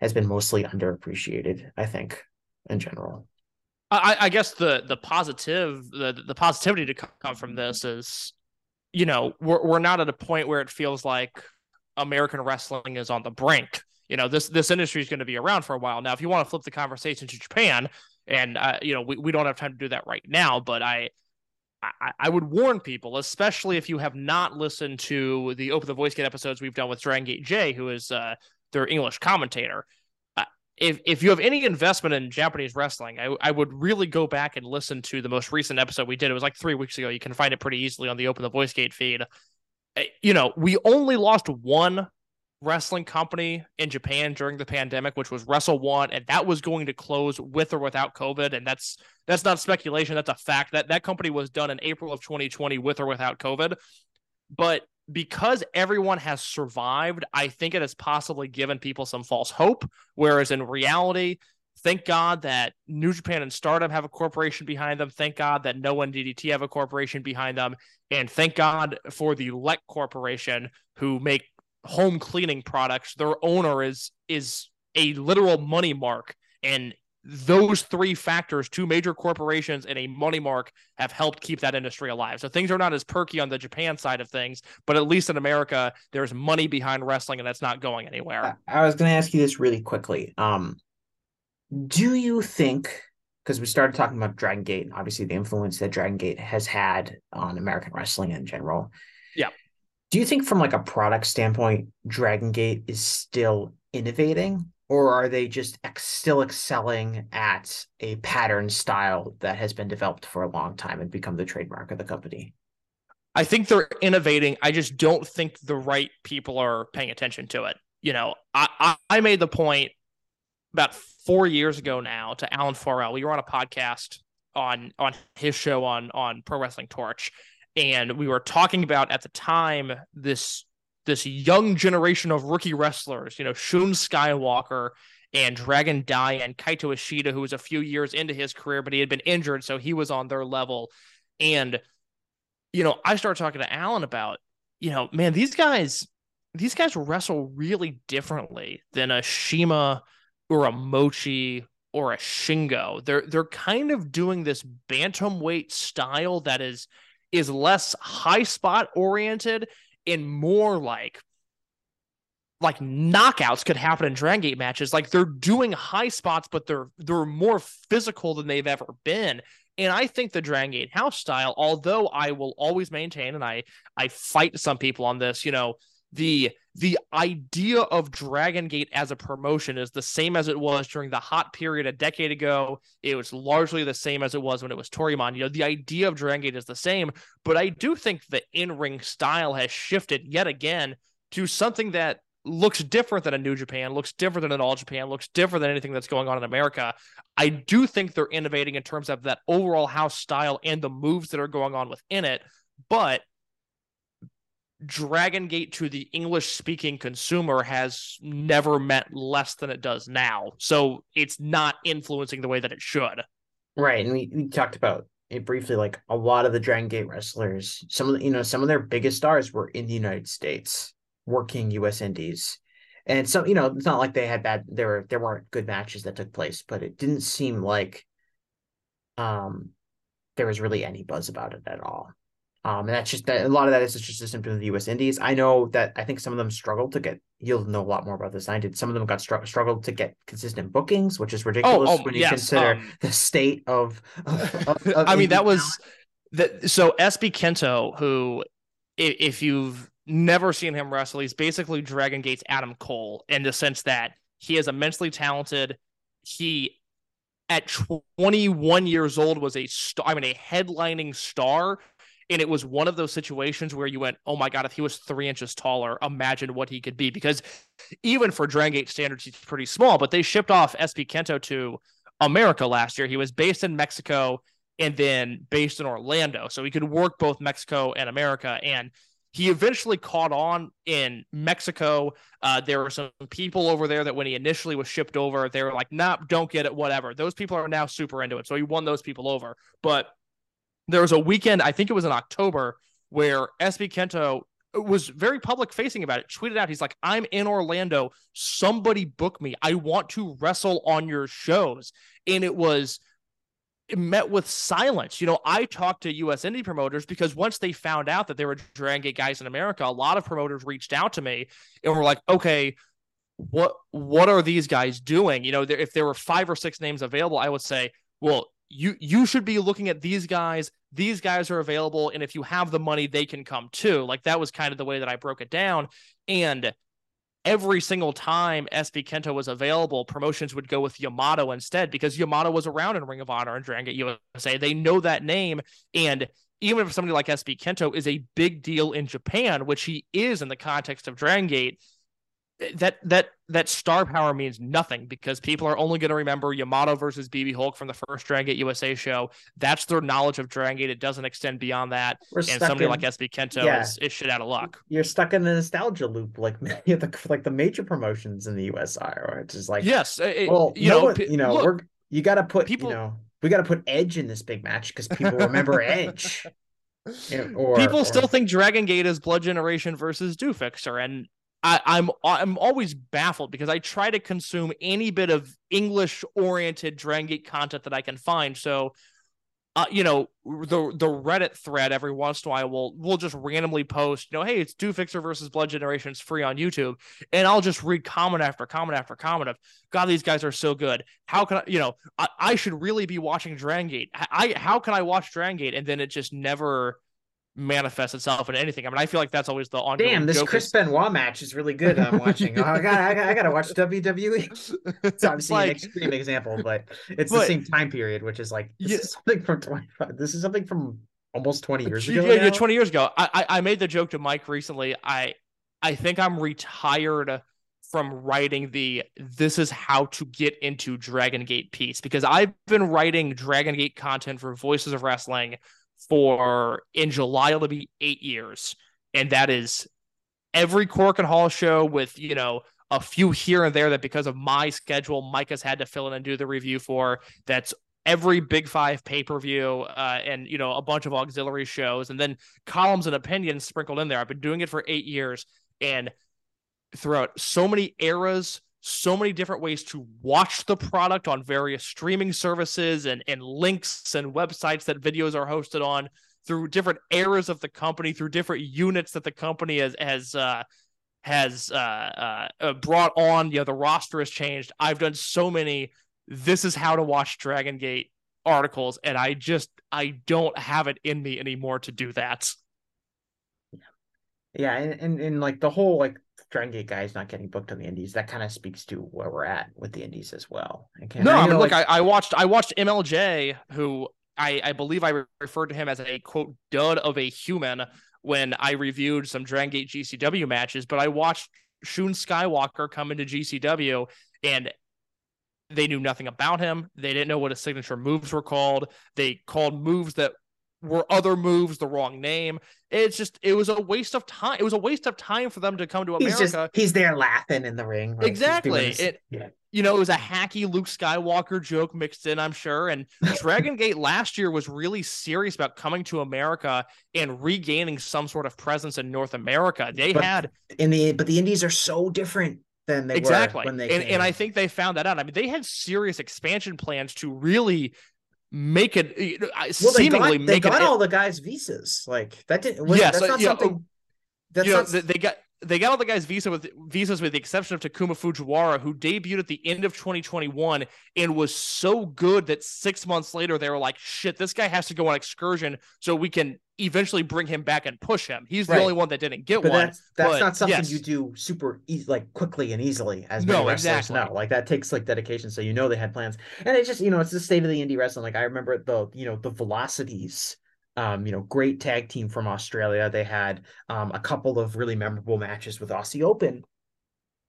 has been mostly underappreciated i think in general. I, I guess the the positive the the positivity to come from this is, you know, we're we're not at a point where it feels like American wrestling is on the brink. You know, this this industry is going to be around for a while. Now, if you want to flip the conversation to Japan, and uh, you know, we, we don't have time to do that right now, but I, I, I would warn people, especially if you have not listened to the Open the Voice Gate episodes we've done with Dragon Gate J, who is uh, their English commentator if if you have any investment in Japanese wrestling, I, I would really go back and listen to the most recent episode we did. It was like three weeks ago. You can find it pretty easily on the Open the Voice Gate feed. Eh, you know, we only lost one wrestling company in Japan during the pandemic, which was Wrestle One, and that was going to close with or without COVID. And that's that's not speculation. That's a fact. That that company was done in April of 2020 with or without COVID. But because everyone has survived, I think it has possibly given people some false hope. Whereas in reality, thank God that New Japan and Stardom have a corporation behind them. Thank God that NOAH and DDT have a corporation behind them. And thank God for the Lek Corporation who make home cleaning products. Their owner is is a literal money mark. And those three factors, two major corporations and a money mark, have helped keep that industry alive. So things are not as perky on the Japan side of things, but at least in America, there's money behind wrestling, and that's not going anywhere. I was going to ask you this really quickly. Um, do you think? Because we started talking about Dragon Gate, and obviously the influence that Dragon Gate has had on American wrestling in general. Do you think, from like a product standpoint, Dragon Gate is still innovating, or are they just ex- still excelling at a pattern style that has been developed for a long time and become the trademark of the company? I think they're innovating. I just don't think the right people are paying attention to it. You know, I, I, I made the point about four years ago now to Alan Farrell. We were on a podcast on on his show on on Pro Wrestling Torch, and we were talking about at the time this this young generation of rookie wrestlers, you know, Shun Skywalker and Dragon Dia and Kaito Ishida, who was a few years into his career, but he had been injured, so he was on their level. And, you know, I started talking to Alan about, you know, man, these guys, these guys wrestle really differently than a CIMA or a Mochi or a Shingo. They're they're kind of doing this bantamweight style that is is less high spot oriented and more like like knockouts could happen in Dragon Gate matches. Like they're doing high spots, but they're they're more physical than they've ever been. And I think the Dragon Gate house style, although I will always maintain, and I I fight some people on this, you know, the the idea of Dragon Gate as a promotion is the same as it was during the hot period a decade ago. It was largely the same as it was when it was Toryumon. You know, the idea of Dragon Gate is the same, but I do think the in-ring style has shifted yet again to something that looks different than a New Japan, looks different than an All Japan, looks different than anything that's going on in America. I do think they're innovating in terms of that overall house style and the moves that are going on within it, but Dragon Gate to the English speaking consumer has never meant less than it does now. So it's not influencing the way that it should. Right. And we, we talked about it briefly, like a lot of the Dragon Gate wrestlers, some of you know, some of their biggest stars were in the United States working US Indies. And so, you know, it's not like they had bad there were there weren't good matches that took place, but it didn't seem like um there was really any buzz about it at all. Um, and that's just that a lot of that is just a symptom of the U.S. Indies. I know that I think some of them struggled to get. You'll know a lot more about this than I did. Some of them got str- struggled to get consistent bookings, which is ridiculous oh, oh, when you yes, consider um, the state of. of, of, I mean, that was that. So SB Kento, who, i- if you've never seen him wrestle, he's basically Dragon Gate's Adam Cole in the sense that he is immensely talented. He, at 21 years old, was a star. I mean, a headlining star. And it was one of those situations where you went, "Oh my god! If he was three inches taller, imagine what he could be." Because even for Dragon Gate standards, he's pretty small. But they shipped off SB Kento to America last year. He was based in Mexico and then based in Orlando. So he could work both Mexico and America. And he eventually caught on in Mexico. Uh, there were some people over there that when he initially was shipped over, they were like, nah, don't get it, whatever. Those people are now super into it. So he won those people over. But there was a weekend, I think it was in October, where SB Kento was very public facing about it, tweeted out, he's like, I'm in Orlando. Somebody book me. I want to wrestle on your shows. And it was met with silence. You know, I talked to US indie promoters because once they found out that there were Dragon Gate guys in America, a lot of promoters reached out to me and were like, okay, what what are these guys doing? You know, if there were five or six names available, I would say, well, you you should be looking at these guys. These guys are available, and if you have the money, they can come too. Like that was kind of the way that I broke it down. And every single time SB Kento was available, promotions would go with Yamato instead because Yamato was around in Ring of Honor and Dragon Gate USA. They know that name. And even if somebody like SB Kento is a big deal in Japan, which he is in the context of Dragon Gate, that that that star power means nothing because people are only going to remember Yamato versus BB Hulk from the first Dragon Gate USA show. That's their knowledge of Dragon Gate. It doesn't extend beyond that. We're and somebody in- like SB Kento Yeah. is, is shit out of luck. You're stuck in the nostalgia loop, like many of the like the major promotions in the US are, which is like, Yes, uh, it- well, you no know, one- you know, look, we're you got to put, people- you know, we got to put Edge in this big match because people remember Edge. You know, or people or- still think Dragon Gate is Blood Generation versus Do Fixer, and I, I'm I'm always baffled because I try to consume any bit of English oriented Dragon Gate content that I can find. So uh, you know, the the Reddit thread every once in a while will will just randomly post, you know, hey, it's Do Fixer versus Blood Generation. It's free on YouTube, and I'll just read comment after comment after comment of, God, these guys are so good. How can I, you know, I, I should really be watching Dragon Gate. I how can I watch Dragon Gate? And then it just never manifests itself in anything. I mean, I feel like that's always the ongoing. Damn, this Chris is... Benoit match is really good. I'm watching. oh, I got, I got, I got to watch WWE. it's obviously like, an extreme example, but it's but, the same time period, which is like this yeah, is something from 25. This is something from almost 20 years ago. Yeah, yeah 20 years ago. I, I, I made the joke to Mike recently. I I think I'm retired from writing the this is how to get into Dragon Gate piece because I've been writing Dragon Gate content for Voices of Wrestling for in July it'll be eight years, and that is every Korakuen Hall show with you know a few here and there that because of my schedule Mike has had to fill in and do the review for. That's every Big Five pay per view uh, and you know a bunch of auxiliary shows, and then columns and opinions sprinkled in there. I've been doing it for eight years, and throughout so many eras so many different ways to watch the product on various streaming services and, and links and websites that videos are hosted on through different eras of the company, through different units that the company has has uh, has uh, uh, uh, brought on. You know, the roster has changed. I've done so many. This is how to watch Dragon Gate articles, and I just I don't have it in me anymore to do that. Yeah, and, and, and like the whole like Dragon Gate guys not getting booked on the Indies, that kind of speaks to where we're at with the Indies as well. Okay, no, I mean, look, I, I watched I watched Emil Jay, who I I believe I referred to him as a quote dud of a human when I reviewed some Dragon Gate GCW matches, but I watched Shun Skywalker come into GCW and they knew nothing about him. They didn't know what his signature moves were called. They called moves that were other moves the wrong name. It's just it was a waste of time. It was a waste of time for them to come to America. He's, just, he's there laughing in the ring. Like exactly. It yeah. you know, it was a hacky Luke Skywalker joke mixed in, I'm sure. And Dragon Gate last year was really serious about coming to America and regaining some sort of presence in North America. They but had in the but the indies are so different than they exactly. when they and, and I think they found that out. I mean, they had serious expansion plans to really make it well, seemingly they got, they got all the guys visas. Like that didn't was, yes, that's not something that's you not, know, they got they got all the guys visa with visas with the exception of Takuma Fujiwara, who debuted at the end of 2021 and was so good that six months later they were like, "Shit, this guy has to go on excursion so we can eventually bring him back and push him." He's the only one that didn't get but one. That's, that's not something yes. you do super easy, like quickly and easily as no, exactly. know. Like that takes like dedication. So you know they had plans, and it's just you know it's the state of the indie wrestling. Like I remember the you know the velocities um, you know, great tag team from Australia. They had um, a couple of really memorable matches with Aussie Open,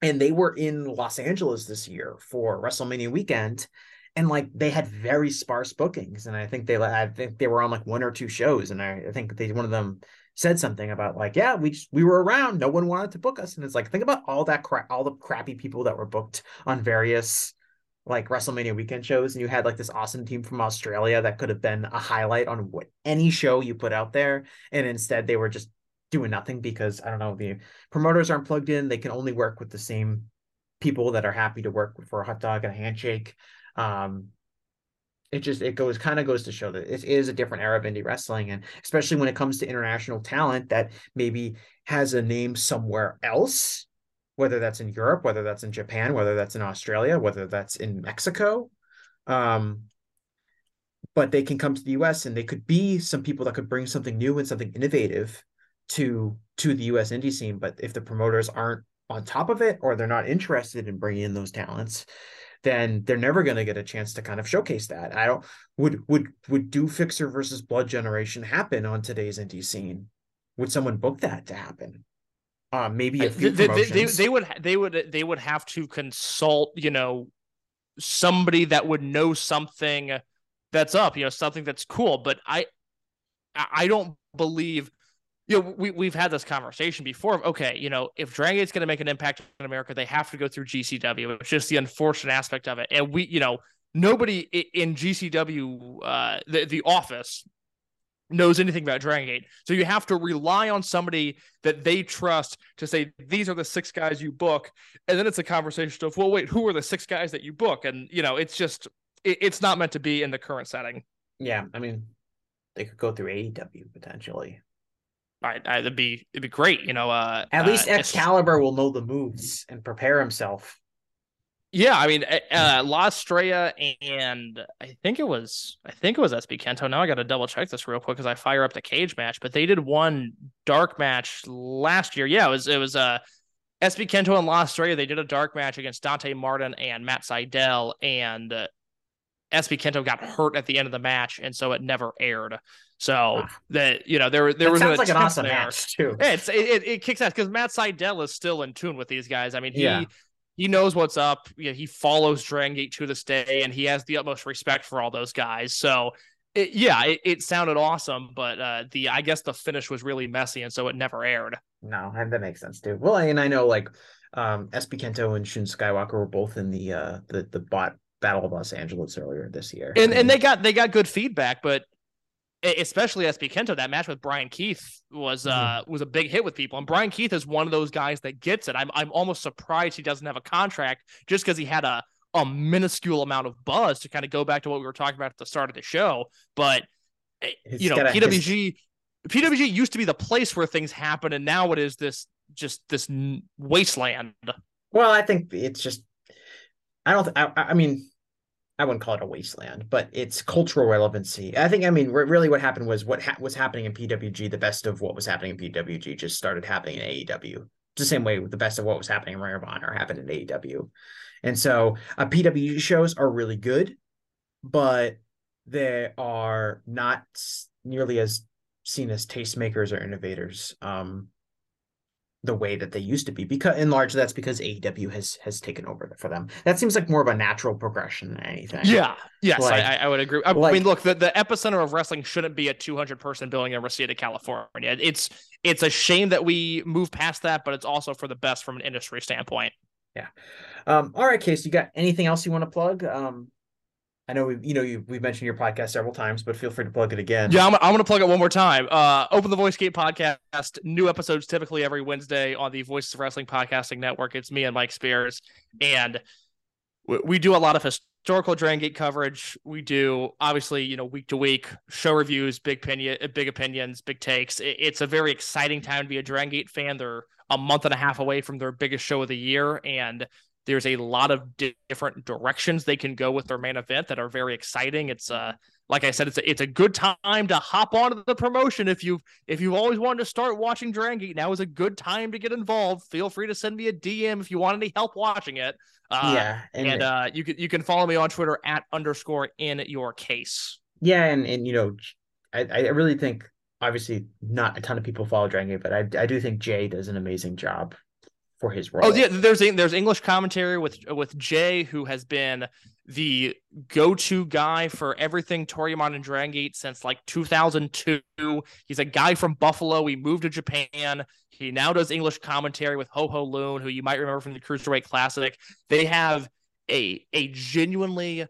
and they were in Los Angeles this year for WrestleMania weekend, and like they had very sparse bookings. And I think they, I think they were on like one or two shows, and I, I think they one of them said something about like, yeah, we just, we were around, no one wanted to book us, and it's like think about all that crap, all the crappy people that were booked on various like WrestleMania weekend shows and you had like this awesome team from Australia that could have been a highlight on what any show you put out there and instead they were just doing nothing because I don't know the promoters aren't plugged in they can only work with the same people that are happy to work for a hot dog and a handshake um it just it goes kind of goes to show that it is a different era of indie wrestling and especially when it comes to international talent that maybe has a name somewhere else whether that's in Europe, whether that's in Japan, whether that's in Australia, whether that's in Mexico. Um, but they can come to the US and they could be some people that could bring something new and something innovative to to the US indie scene. But if the promoters aren't on top of it or they're not interested in bringing in those talents, then they're never going to get a chance to kind of showcase that. I don't would would would do fixer versus blood generation happen on today's indie scene? Would someone book that to happen? uh, maybe a few they, they, they, they, would they would they would have to consult you know somebody that would know something that's up you know something that's cool but i i don't believe you know we, we've had this conversation before of, okay you know if dragon gate's going to make an impact in america they have to go through gcw it's just the unfortunate aspect of it and we you know nobody in gcw uh the, the office knows anything about Dragon Gate. So you have to rely on somebody that they trust to say, these are the six guys you book. And then it's a conversation of, well, wait, who are the six guys that you book? And, you know, it's just, it, it's not meant to be in the current setting. Yeah. I mean, they could go through AEW potentially. I, I, it'd be it'd be great, you know. Uh, At least uh, Excalibur will know the moves and prepare himself. Yeah, I mean, uh, La Estrella and I think it was I think it was SB Kento. Now I got to double check this real quick because I fire up the cage match, but they did one dark match last year. Yeah, it was it was uh SB Kento and La Estrella. They did a dark match against Dante Martin and Matt Sydal, and uh, SB Kento got hurt at the end of the match, and so it never aired. So ah. that you know there there that was sounds like an awesome there. match too. Yeah, it's it, it kicks ass because Matt Sydal is still in tune with these guys. I mean he. Yeah he knows what's up. You know, he follows Dragon Gate to this day, and he has the utmost respect for all those guys. So, it, yeah, it, it, sounded awesome, but uh, the I guess the finish was really messy, and so it never aired. No, and that makes sense too. Well, and I know like um, SB Kento and Shun Skywalker were both in the uh, the the bot Battle of Los Angeles earlier this year, and I mean, and they got they got good feedback, but especially SB Kento, that match with Bryan Keith was uh was a big hit with people. And Bryan Keith is one of those guys that gets it. I'm I'm almost surprised he doesn't have a contract just because he had a a minuscule amount of buzz to kind of go back to what we were talking about at the start of the show. But eh, you know, PWG his... PWG used to be the place where things happen, and now it is this just this wasteland. Well, I think it's just I don't. I, I mean, I wouldn't call it a wasteland, but it's cultural relevancy. I think, I mean, really what happened was what ha- was happening in PWG, the best of what was happening in PWG just started happening in AEW. It's the same way the best of what was happening in Ring of Honor happened in AEW. And so uh, PWG shows are really good, but they are not nearly as seen as tastemakers or innovators. Um, the way that they used to be because in large that's because AEW has has taken over for them. That seems like more of a natural progression than anything. Yeah. Yes, like, I, I, would agree. I like, mean, look, the, the epicenter of wrestling shouldn't be a 200 person building in Reseda, California. It's it's a shame that we move past that, but it's also for the best from an industry standpoint. Yeah. Um, all right, Case, you got anything else you want to plug? Um, I know we, you know, you, we've mentioned your podcast several times, but feel free to plug it again. Yeah, I'm, I'm going to plug it one more time. Uh, Open the Voice Gate podcast. New episodes typically every Wednesday on the Voices of Wrestling podcasting network. It's me and Mike Spears, and we, we do a lot of historical Dragon Gate coverage. We do obviously, you know, week to week show reviews, big opinion, big opinions, big takes. It, it's a very exciting time to be a Dragon Gate fan. They're a month and a half away from their biggest show of the year, and there's a lot of di- different directions they can go with their main event that are very exciting. It's uh like I said, it's a, it's a good time to hop onto the promotion if you if you've always wanted to start watching Dragon Gate. Now is a good time to get involved. Feel free to send me a DM if you want any help watching it. Uh, yeah, and, and uh, you can you can follow me on Twitter at underscore in your case. Yeah, and and you know, I I really think obviously not a ton of people follow Dragon Gate, but I I do think Jay does an amazing job for his oh, role. Oh yeah, there's there's English commentary with with Jay, who has been the go-to guy for everything Toryumon and Dragon Gate since like 2002. He's a guy from Buffalo. He moved to Japan. He now does English commentary with Ho Ho Lun, who you might remember from the Cruiserweight Classic. They have a a genuinely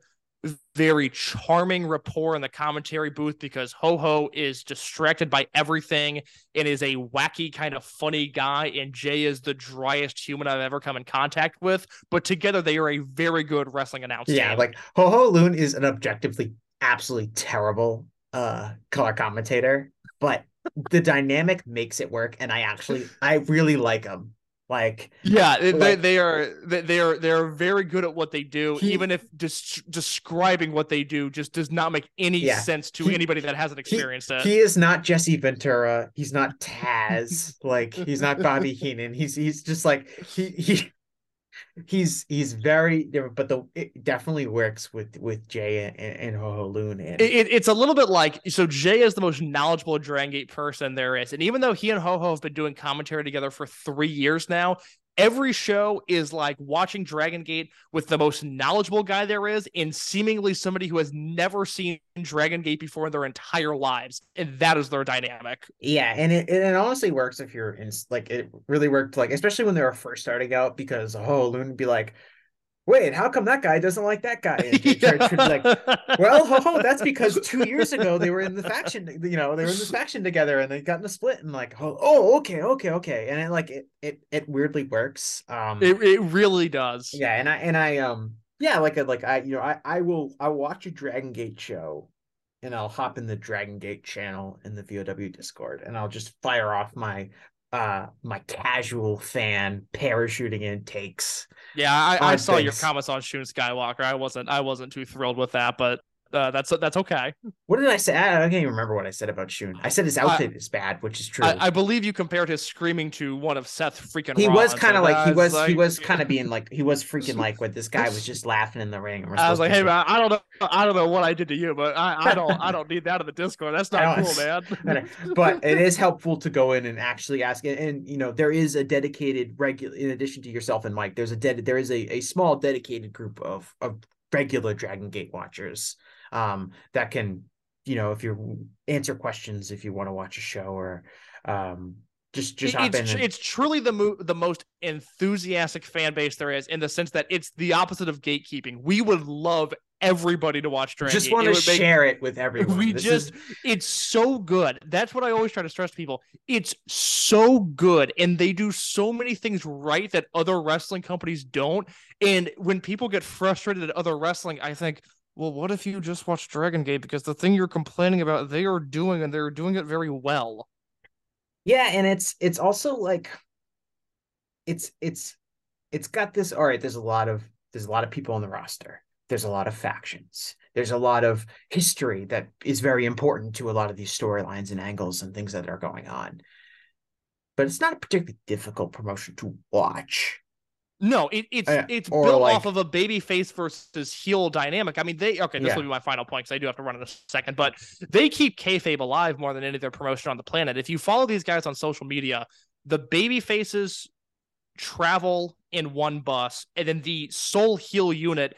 very charming rapport in the commentary booth because Ho Ho is distracted by everything and is a wacky, kind of funny guy, and Jay is the driest human I've ever come in contact with. But together, they are a very good wrestling announcer. Yeah, like Ho Ho Lun is an objectively absolutely terrible uh color commentator, but the dynamic makes it work, and I actually I really like him. Like yeah, they, like, they are they are they are very good at what they do, he, even if just describing what they do just does not make any yeah, sense to he, anybody that hasn't experienced he, it. He is not Jesse Ventura. He's not Taz. like he's not Bobby Heenan. He's he's just like he he he's he's very different, but the it definitely works with with Jay and, and Ho Ho Lun. And it, it's a little bit like so Jay is the most knowledgeable Dragon Gate person there is, and even though he and Ho Ho have been doing commentary together for three years now, every show is like watching Dragon Gate with the most knowledgeable guy there is, and seemingly somebody who has never seen Dragon Gate before in their entire lives, and that is their dynamic. Yeah, and it, it honestly works if you're in like it really worked like especially when they were first starting out because oh Lun would be like wait, how come that guy doesn't like that guy? And would like, well, ho, ho, that's because two years ago they were in the faction, you know, they were in this faction together and they got in a split and like, oh, oh okay, okay, okay. And it like it it it weirdly works. Um it, it really does. yeah, and I and I um yeah, like a, like I you know, I I will I watch a Dragon Gate show and I'll hop in the Dragon Gate channel in the VOW Discord and I'll just fire off my uh my casual fan parachuting in takes. Yeah, I, I saw your comments on Shun Skywalker. I wasn't I wasn't too thrilled with that, but uh, that's that's okay. What did I say? I, I can't even remember what I said about Shun. I said his outfit is bad, which is true. I, I believe you compared his screaming to one of Seth freaking. he was kind of like he I was he was kind of being like he was freaking like what this guy was just laughing in the ring. I was like, hey man, I don't know, I don't know what I did to you, but I, I don't, I don't need that in the Discord. That's not cool, man. but it is helpful to go in and actually ask and, and you know there is a dedicated regular in addition to yourself and mike there's a dead there is a, a small dedicated group of of regular dragon gate watchers um that can you know if you answer questions if you want to watch a show or um just just it's and- it's truly the mo- the most enthusiastic fan base there is in the sense that it's the opposite of gatekeeping. We would love everybody to watch Dragon just want to make- share it with everyone. We This just is- it's so good. That's what i always try to stress to people. It's so good and they do so many things right that other wrestling companies don't and when people get frustrated at other wrestling i think well what if you just watch dragon gate because the thing you're complaining about they are doing and they're doing it very well Yeah, and it's it's also like it's it's it's got this all right, there's a lot of there's a lot of people on the roster. There's a lot of factions. There's a lot of history that is very important to a lot of these storylines and angles and things that are going on. But it's not a particularly difficult promotion to watch. No it, it's Uh, it's or built like- off of a baby face versus heel dynamic. I mean they okay this Yeah. will be my final point because i do have to run in a second but they keep kayfabe alive more than any other promotion on the planet. If you follow these guys on social media the baby faces travel in one bus and then the soul heel unit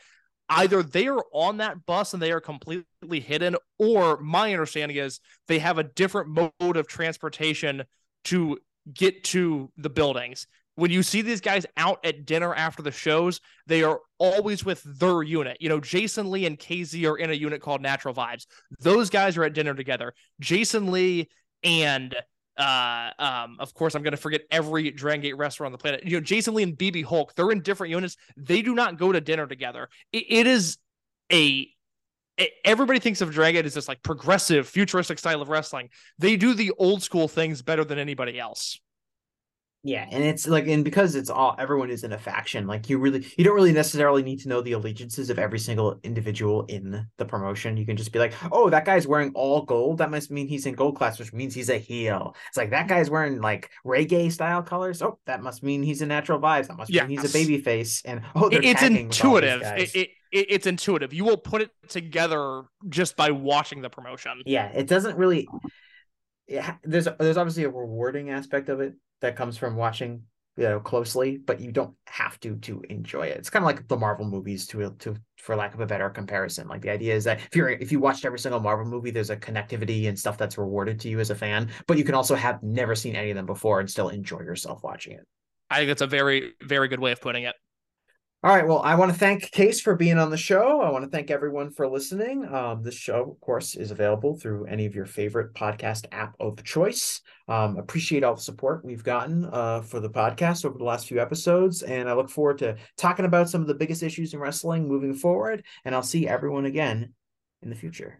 either they are on that bus and they are completely hidden or my understanding is they have a different mode of transportation to get to the buildings when you see these guys out at dinner after the shows they are always with their unit. You know jason lee and KZy are in a unit called natural vibes. Those guys are at dinner together. Jason lee and uh um of course i'm going to forget every dragon gate wrestler on the planet. You know jason lee and bb hulk they're in different units. They do not go to dinner together. It, it is a everybody thinks of dragon Gate as this like progressive futuristic style of wrestling. They do the old school things better than anybody else Yeah, and it's like, and because it's all everyone is in a faction, like you really, you don't really necessarily need to know the allegiances of every single individual in the promotion. You can just be like, oh, that guy's wearing all gold. That must mean he's in gold class, which means he's a heel. It's like that guy's wearing like reggae style colors. Oh, that must mean he's a natural vibes. That must mean he's a baby face. And oh, they're it's tagging with all these intuitive it, it, it- it's intuitive you will put it together just by watching the promotion yeah it doesn't really yeah there's there's obviously a rewarding aspect of it that comes from watching you know closely but you don't have to to enjoy it. It's kind of like the marvel movies to to for lack of a better comparison. Like the idea is that if you're if you watched every single marvel movie there's a connectivity and stuff that's rewarded to you as a fan but you can also have never seen any of them before and still enjoy yourself watching it. I think that's a very very good way of putting it All right. Well, I want to thank Case for being on the show. I want to thank everyone for listening. Um, this show, of course, is available through any of your favorite podcast app of choice. Um, appreciate all the support we've gotten uh, for the podcast over the last few episodes. And I look forward to talking about some of the biggest issues in wrestling moving forward. And I'll see everyone again in the future.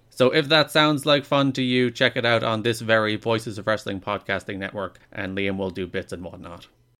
So if that sounds like fun to you, check it out on this very Voices of Wrestling Podcasting Network, and Liam will do bits and whatnot.